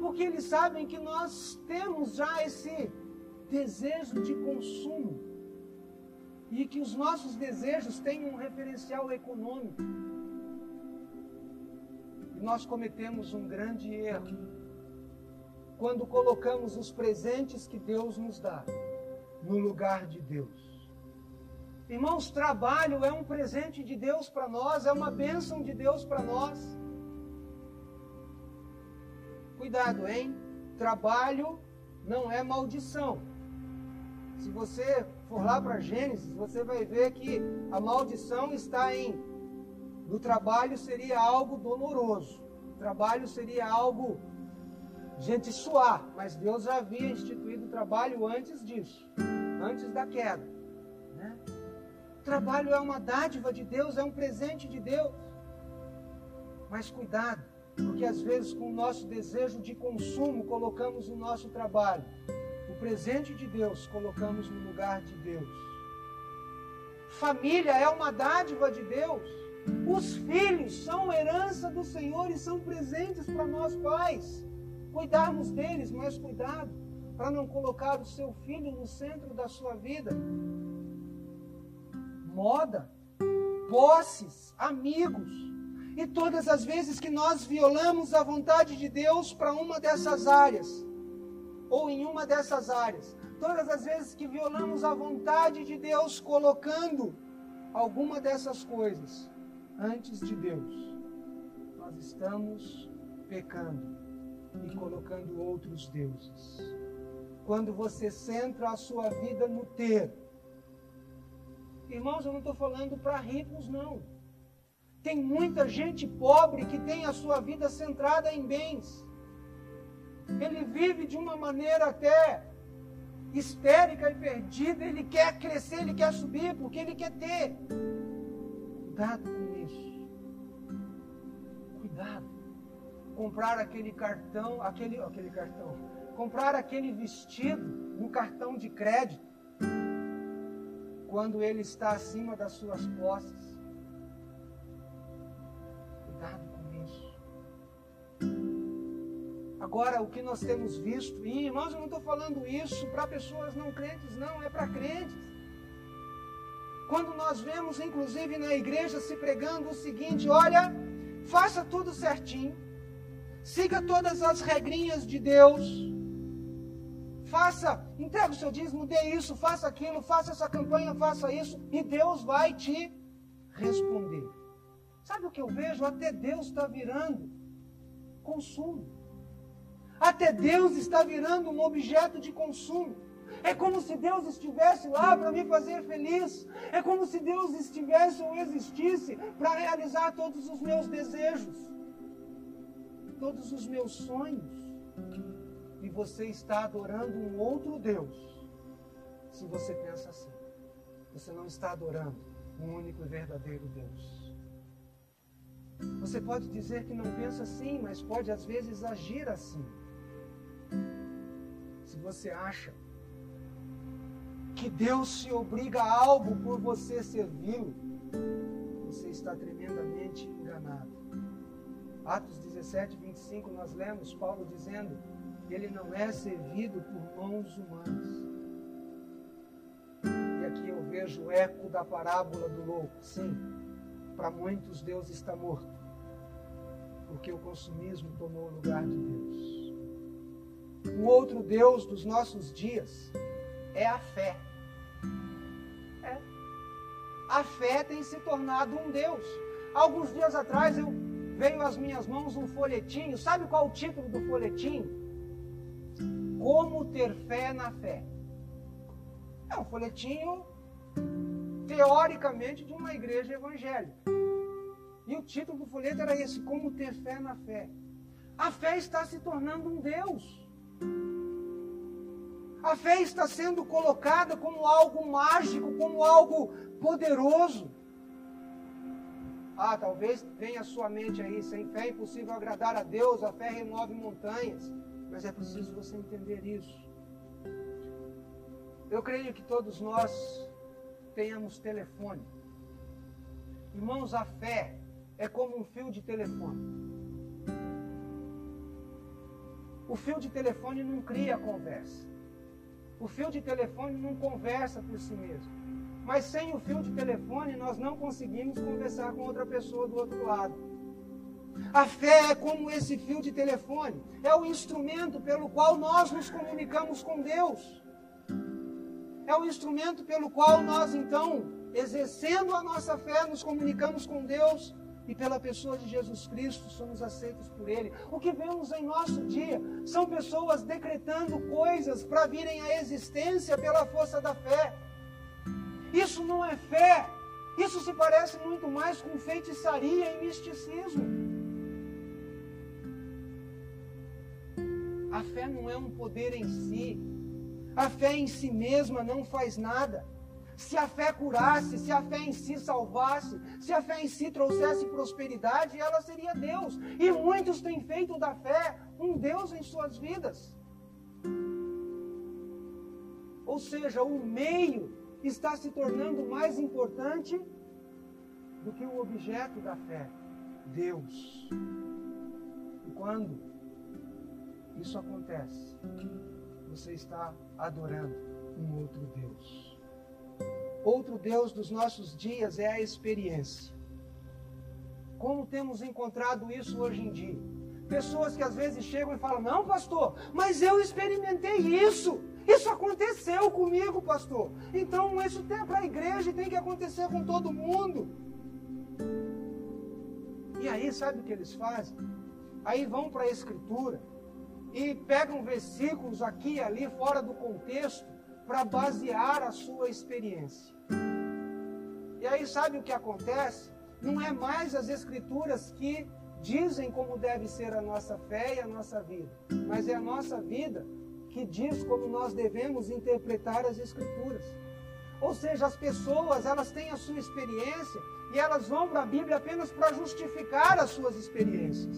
porque eles sabem que nós temos já esse desejo de consumo e que os nossos desejos têm um referencial econômico. E nós cometemos um grande erro quando colocamos os presentes que Deus nos dá no lugar de Deus. Irmãos, trabalho é um presente de Deus para nós, é uma bênção de Deus para nós. Cuidado, hein? Trabalho não é maldição. Se você for lá para Gênesis, você vai ver que a maldição está em no trabalho seria algo doloroso. O trabalho seria algo gente suar, mas Deus já havia instituído o trabalho antes disso, antes da queda. Trabalho é uma dádiva de Deus, é um presente de Deus. Mas cuidado, porque às vezes com o nosso desejo de consumo colocamos o nosso trabalho. Presente de Deus colocamos no lugar de Deus. Família é uma dádiva de Deus. Os filhos são herança do Senhor e são presentes para nós pais. Cuidarmos deles, mas cuidado para não colocar o seu filho no centro da sua vida moda, posses, amigos. E todas as vezes que nós violamos a vontade de Deus para uma dessas áreas, ou em uma dessas áreas, todas as vezes que violamos a vontade de Deus, colocando alguma dessas coisas antes de Deus, nós estamos pecando e colocando outros deuses. Quando você centra a sua vida no ter, irmãos, eu não estou falando para ricos, não. Tem muita gente pobre que tem a sua vida centrada em bens. Ele vive de uma maneira até histérica e perdida. Ele quer crescer, ele quer subir, porque ele quer ter. Cuidado com isso. Cuidado. Comprar aquele cartão, aquele, aquele cartão. Comprar aquele vestido no cartão de crédito. Quando ele está acima das suas posses. Cuidado Agora, o que nós temos visto, e irmãos, eu não estou falando isso para pessoas não crentes, não, é para crentes. Quando nós vemos, inclusive na igreja, se pregando o seguinte: olha, faça tudo certinho, siga todas as regrinhas de Deus, faça, entrega o seu dízimo, dê isso, faça aquilo, faça essa campanha, faça isso, e Deus vai te responder. Sabe o que eu vejo? Até Deus está virando consumo. Até Deus está virando um objeto de consumo. É como se Deus estivesse lá para me fazer feliz. É como se Deus estivesse ou existisse para realizar todos os meus desejos, todos os meus sonhos. E você está adorando um outro Deus. Se você pensa assim, você não está adorando um único e verdadeiro Deus. Você pode dizer que não pensa assim, mas pode às vezes agir assim. Se você acha que Deus se obriga a algo por você servi-lo, você está tremendamente enganado. Atos 17, 25, nós lemos Paulo dizendo ele não é servido por mãos humanas. E aqui eu vejo o eco da parábola do louco. Sim, para muitos Deus está morto, porque o consumismo tomou o lugar de Deus. O outro Deus dos nossos dias é a fé. É. A fé tem se tornado um Deus. Alguns dias atrás eu veio às minhas mãos um folhetinho. Sabe qual é o título do folhetinho? Como ter fé na fé. É um folhetinho teoricamente de uma igreja evangélica. E o título do folheto era esse: Como ter fé na fé. A fé está se tornando um Deus. A fé está sendo colocada como algo mágico, como algo poderoso. Ah, talvez venha à sua mente aí, sem fé é impossível agradar a Deus, a fé remove montanhas. Mas é preciso você entender isso. Eu creio que todos nós tenhamos telefone. Irmãos, a fé é como um fio de telefone. O fio de telefone não cria conversa. O fio de telefone não conversa por si mesmo. Mas sem o fio de telefone, nós não conseguimos conversar com outra pessoa do outro lado. A fé é como esse fio de telefone, é o instrumento pelo qual nós nos comunicamos com Deus. É o instrumento pelo qual nós, então, exercendo a nossa fé, nos comunicamos com Deus e pela pessoa de Jesus Cristo somos aceitos por Ele. O que vemos em nosso dia são pessoas decretando coisas para virem à existência pela força da fé. Isso não é fé. Isso se parece muito mais com feitiçaria e misticismo. A fé não é um poder em si. A fé em si mesma não faz nada. Se a fé curasse, se a fé em si salvasse, se a fé em si trouxesse prosperidade, ela seria Deus. E muitos têm feito da fé um Deus em suas vidas. Ou seja, o meio está se tornando mais importante do que o objeto da fé, Deus. E quando isso acontece, você está adorando um outro Deus. Outro Deus dos nossos dias é a experiência. Como temos encontrado isso hoje em dia? Pessoas que às vezes chegam e falam: Não, pastor, mas eu experimentei isso. Isso aconteceu comigo, pastor. Então isso tem para a igreja e tem que acontecer com todo mundo. E aí, sabe o que eles fazem? Aí vão para a Escritura e pegam versículos aqui e ali, fora do contexto, para basear a sua experiência. E aí, sabe o que acontece? Não é mais as Escrituras que dizem como deve ser a nossa fé e a nossa vida, mas é a nossa vida que diz como nós devemos interpretar as Escrituras. Ou seja, as pessoas, elas têm a sua experiência e elas vão para a Bíblia apenas para justificar as suas experiências.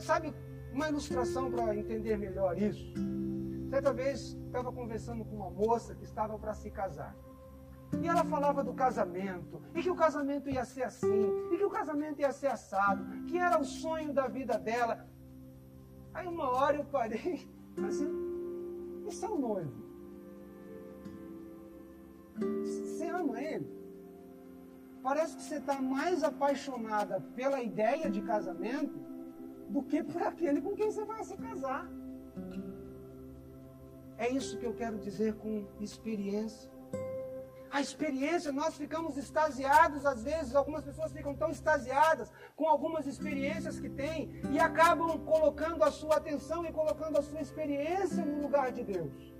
Sabe uma ilustração para entender melhor isso? Certa vez estava conversando com uma moça que estava para se casar. E ela falava do casamento, e que o casamento ia ser assim, e que o casamento ia ser assado, que era o sonho da vida dela. Aí uma hora eu parei assim, esse é o noivo. Você ama ele? Parece que você está mais apaixonada pela ideia de casamento do que por aquele com quem você vai se casar. É isso que eu quero dizer com experiência a experiência, nós ficamos extasiados às vezes, algumas pessoas ficam tão extasiadas com algumas experiências que têm e acabam colocando a sua atenção e colocando a sua experiência no lugar de Deus.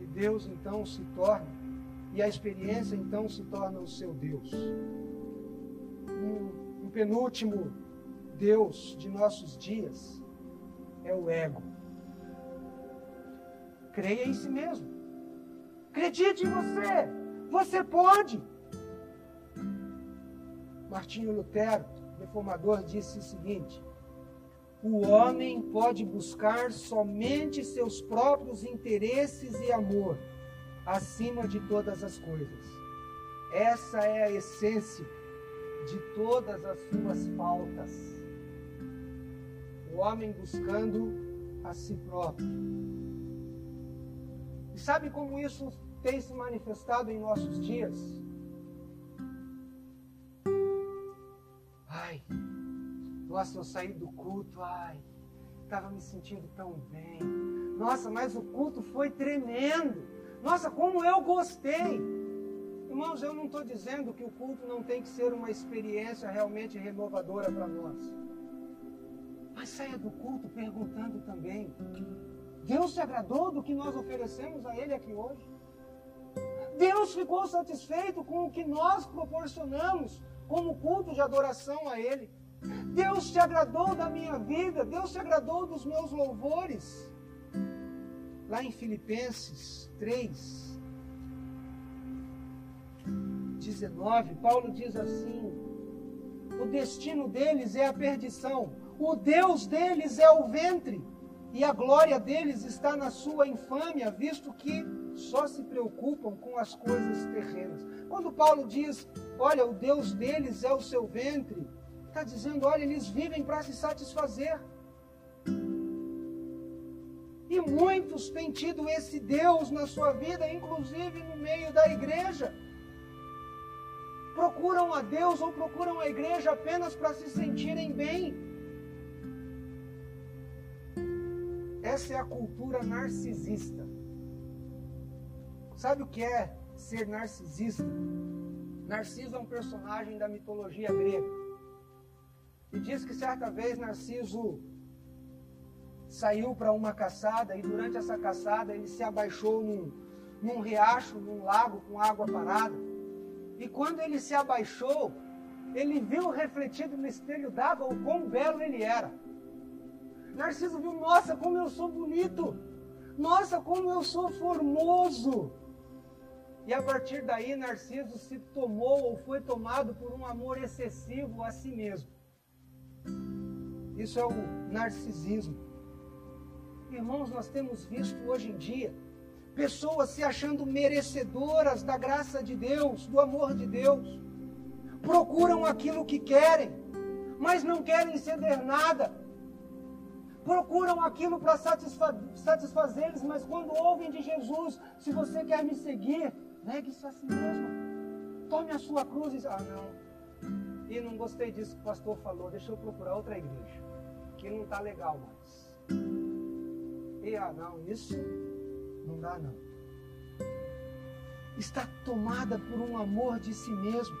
E Deus então se torna, e a experiência então se torna o seu Deus. Um, um penúltimo Deus de nossos dias é o ego. Creia em si mesmo. Acredite em você. Você pode. Martinho Lutero, reformador, disse o seguinte: o homem pode buscar somente seus próprios interesses e amor acima de todas as coisas. Essa é a essência de todas as suas faltas. O homem buscando a si próprio. Sabe como isso tem se manifestado em nossos dias? Ai, nossa, eu saí do culto, ai, estava me sentindo tão bem. Nossa, mas o culto foi tremendo. Nossa, como eu gostei. Irmãos, eu não estou dizendo que o culto não tem que ser uma experiência realmente renovadora para nós. Mas saia do culto perguntando também: Deus se agradou do que nós oferecemos a Ele aqui hoje? Deus ficou satisfeito com o que nós proporcionamos como culto de adoração a Ele. Deus se agradou da minha vida, Deus se agradou dos meus louvores. Lá em Filipenses 3, 19, Paulo diz assim: o destino deles é a perdição, o Deus deles é o ventre, e a glória deles está na sua infâmia, visto que só se preocupam com as coisas terrenas. Quando Paulo diz, olha, o Deus deles é o seu ventre, está dizendo, olha, eles vivem para se satisfazer. E muitos têm tido esse Deus na sua vida, inclusive no meio da igreja. Procuram a Deus ou procuram a igreja apenas para se sentirem bem. Essa é a cultura narcisista. Sabe o que é ser narcisista? Narciso é um personagem da mitologia grega. E diz que certa vez Narciso saiu para uma caçada e durante essa caçada ele se abaixou num, num riacho, num lago com água parada. E quando ele se abaixou, ele viu refletido no espelho d'água o quão belo ele era. Narciso viu, nossa, como eu sou bonito! Nossa, como eu sou formoso! E a partir daí, Narciso se tomou ou foi tomado por um amor excessivo a si mesmo. Isso é o narcisismo. Irmãos, nós temos visto hoje em dia pessoas se achando merecedoras da graça de Deus, do amor de Deus. Procuram aquilo que querem, mas não querem ceder nada. Procuram aquilo para satisfa satisfazê-los, mas quando ouvem de Jesus, se você quer me seguir, Negue-se a si mesmo. Tome a sua cruz e. Ah, não. E não gostei disso que o pastor falou, deixa eu procurar outra igreja, que não está legal mais. E ah, não, isso não dá não. Está tomada por um amor de si mesmo.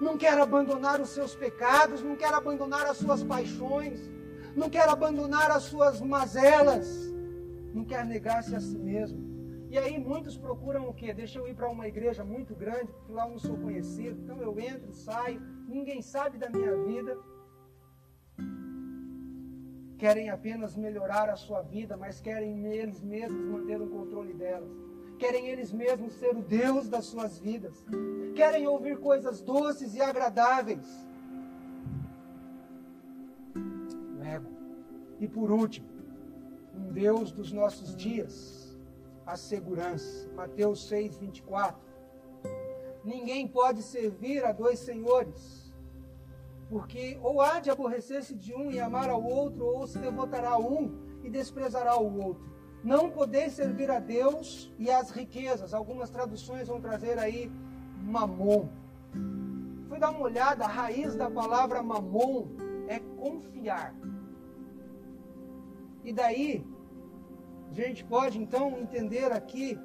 Não quer abandonar os seus pecados, não quer abandonar as suas paixões, não quer abandonar as suas mazelas, não quer negar-se a si mesmo. E aí muitos procuram o quê? Deixa eu ir para uma igreja muito grande, porque lá eu não sou conhecido, então eu entro, saio, ninguém sabe da minha vida. Querem apenas melhorar a sua vida, mas querem eles mesmos manter o controle delas. Querem eles mesmos ser o Deus das suas vidas. Querem ouvir coisas doces e agradáveis. E por último, um Deus dos nossos dias, a segurança. Mateus 6, 24. Ninguém pode servir a dois senhores, porque ou há de aborrecer-se de um e amar ao outro, ou se devotará a um e desprezará o outro. Não podeis servir a Deus e às riquezas. Algumas traduções vão trazer aí mamon. Fui dar uma olhada, a raiz da palavra mamon é confiar. E daí, a gente pode então entender aqui: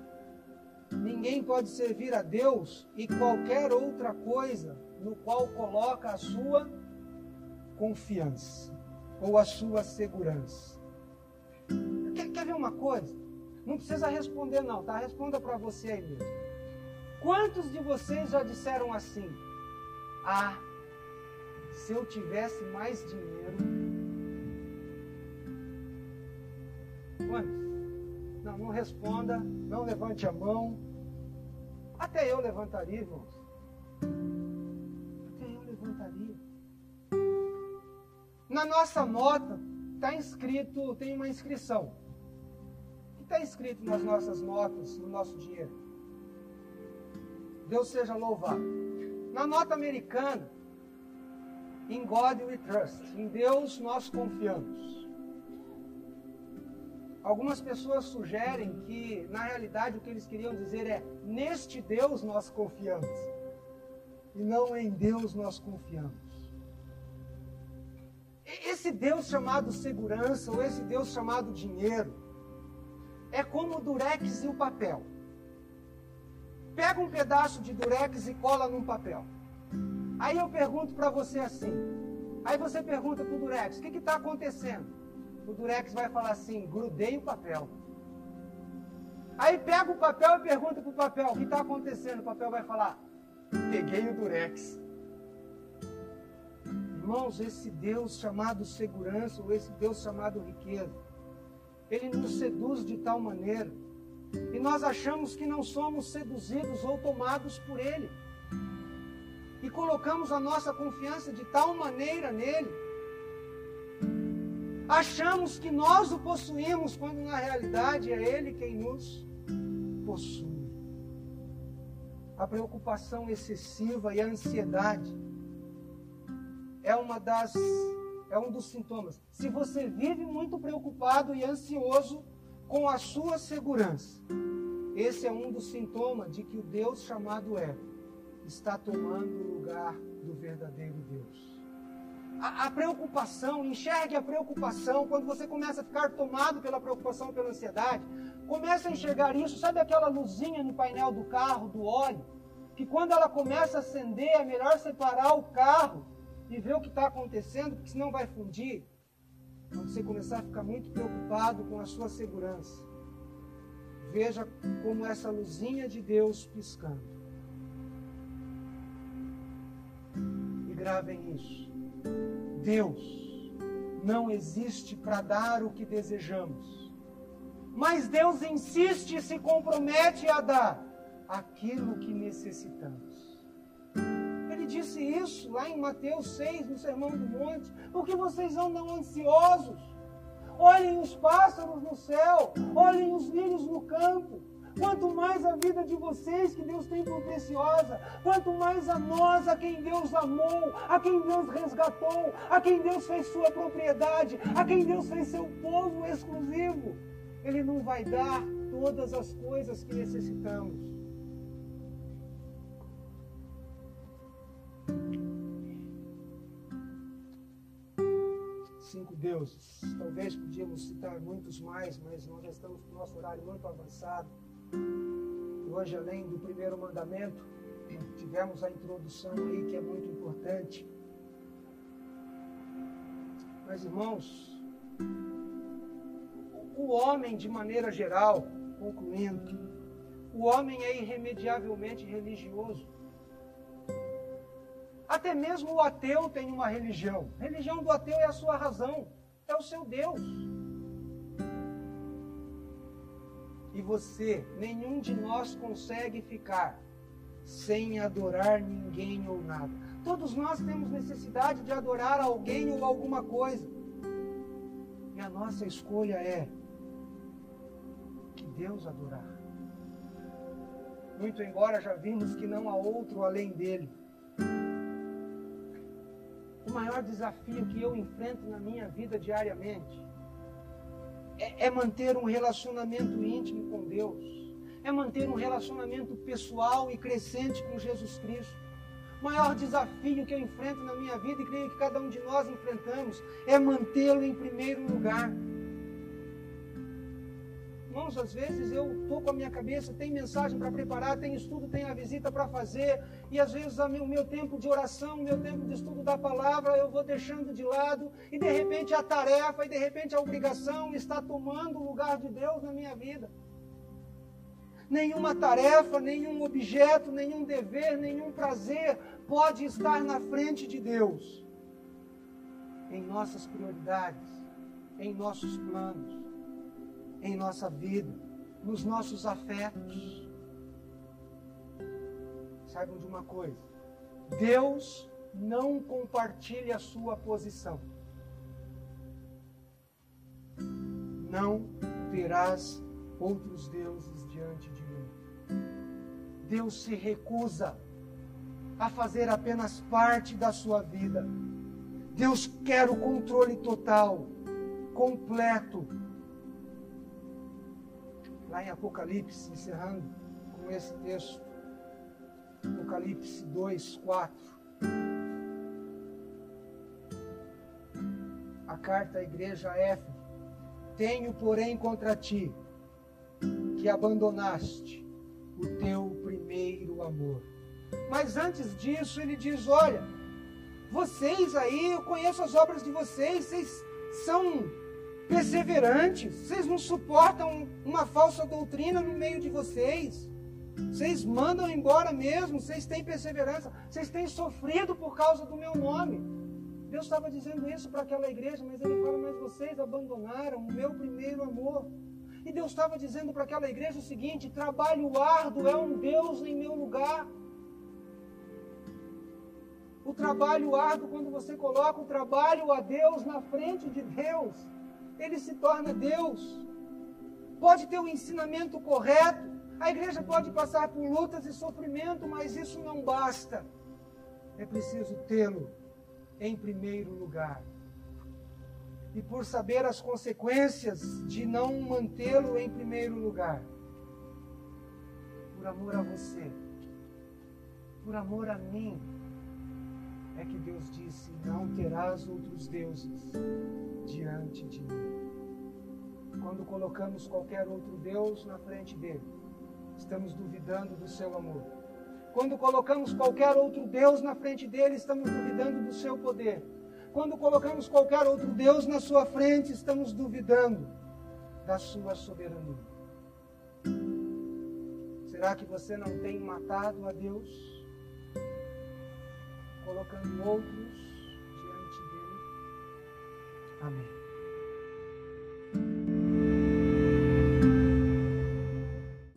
ninguém pode servir a Deus e qualquer outra coisa no qual coloca a sua confiança ou a sua segurança. Quer, quer ver uma coisa? Não precisa responder, não, tá? Responda para você aí mesmo. Quantos de vocês já disseram assim? Ah, se eu tivesse mais dinheiro. Não, não responda, não levante a mão. Até eu levantaria, irmãos. Até eu levantaria. Na nossa nota está inscrito, tem uma inscrição. O que está inscrito nas nossas notas, no nosso dinheiro? Deus seja louvado. Na nota americana, em God we trust. Em Deus nós confiamos. Algumas pessoas sugerem que, na realidade, o que eles queriam dizer é: neste Deus nós confiamos. E não em Deus nós confiamos. Esse Deus chamado segurança, ou esse Deus chamado dinheiro, é como o durex e o papel. Pega um pedaço de durex e cola num papel. Aí eu pergunto para você assim. Aí você pergunta para o durex: o que está acontecendo? O durex vai falar assim: grudei o papel. Aí pega o papel e pergunta para o papel: o que está acontecendo? O papel vai falar: peguei o durex. Irmãos, esse Deus chamado segurança, ou esse Deus chamado riqueza, ele nos seduz de tal maneira, e nós achamos que não somos seduzidos ou tomados por ele. E colocamos a nossa confiança de tal maneira nele. Achamos que nós o possuímos, quando na realidade é ele quem nos possui. A preocupação excessiva e a ansiedade é uma das é um dos sintomas. Se você vive muito preocupado e ansioso com a sua segurança, esse é um dos sintomas de que o Deus chamado é está tomando o lugar do verdadeiro Deus. A, a, preocupação, enxergue a preocupação, quando você começa a ficar tomado pela preocupação, pela ansiedade, começa a enxergar isso, sabe aquela luzinha no painel do carro, do óleo, que quando ela começa a acender, é melhor separar o carro e ver o que está acontecendo, porque senão vai fundir. Quando você começar a ficar muito preocupado com a sua segurança, veja como essa luzinha de Deus piscando. E gravem isso. Deus não existe para dar o que desejamos, mas Deus insiste e se compromete a dar aquilo que necessitamos disse isso lá em Mateus 6, no Sermão do Monte. Por que vocês andam ansiosos? Olhem os pássaros no céu, olhem os lírios no campo. Quanto mais a vida de vocês que Deus tem por preciosa, quanto mais a nós, a quem Deus amou, a quem Deus resgatou, a quem Deus fez sua propriedade, a quem Deus fez seu povo exclusivo, Ele não vai dar todas as coisas que necessitamos. cinco deuses. Talvez podíamos citar muitos mais, mas nós já estamos com o nosso horário muito avançado. Hoje, além do primeiro mandamento, tivemos a introdução aí que é muito importante. Mas, irmãos, o homem, de maneira geral, concluindo, o homem é irremediavelmente religioso. Até mesmo o ateu tem uma religião. A religião do ateu é a sua razão, é o seu Deus. E você, nenhum de nós consegue ficar sem adorar ninguém ou nada. Todos nós temos necessidade de adorar alguém ou alguma coisa. E a nossa escolha é que Deus adorar. Muito embora já vimos que não há outro além dele. O maior desafio que eu enfrento na minha vida diariamente é, é manter um relacionamento íntimo com Deus, é manter um relacionamento pessoal e crescente com Jesus Cristo. O maior desafio que eu enfrento na minha vida, e creio que cada um de nós enfrentamos, é mantê-lo em primeiro lugar. Irmãos, às vezes eu estou com a minha cabeça, tem mensagem para preparar, tem estudo, tem a visita para fazer, e às vezes o meu tempo de oração, o meu tempo de estudo da palavra, eu vou deixando de lado, e de repente a tarefa, e de repente a obrigação está tomando o lugar de Deus na minha vida. Nenhuma tarefa, nenhum objeto, nenhum dever, nenhum prazer pode estar na frente de Deus. Em nossas prioridades, em nossos planos em nossa vida, nos nossos afetos. Saibam de uma coisa: Deus não compartilha a sua posição. Não terás outros deuses diante de mim. Deus se recusa a fazer apenas parte da sua vida. Deus quer o controle total, completo lá em Apocalipse, encerrando com esse texto, Apocalipse 2, 4. A carta à igreja Éfeso. Tenho, porém, contra ti que abandonaste o teu primeiro amor. Mas antes disso, ele diz: Olha, vocês aí, eu conheço as obras de vocês, vocês são perseverantes. Vocês não suportam uma falsa doutrina no meio de vocês. Vocês mandam embora mesmo, vocês têm perseverança, vocês têm sofrido por causa do meu nome. Deus estava dizendo isso para aquela igreja, mas ele fala: Mas vocês abandonaram o meu primeiro amor. E Deus estava dizendo para aquela igreja o seguinte: trabalho árduo é um Deus em meu lugar. O trabalho árduo, quando você coloca o trabalho a Deus na frente de Deus, ele se torna Deus. Pode ter o um ensinamento correto, a igreja pode passar por lutas e sofrimento, mas isso não basta. É preciso tê-lo em primeiro lugar. E por saber as consequências de não mantê-lo em primeiro lugar, por amor a você, por amor a mim, é que Deus disse: Não terás outros deuses diante de mim. Quando colocamos qualquer outro Deus na frente dele, estamos duvidando do seu amor. Quando colocamos qualquer outro Deus na frente dele, estamos duvidando do seu poder. Quando colocamos qualquer outro Deus na sua frente, estamos duvidando da sua soberania. Será que você não tem matado a Deus? Colocando outros diante dele? Amém.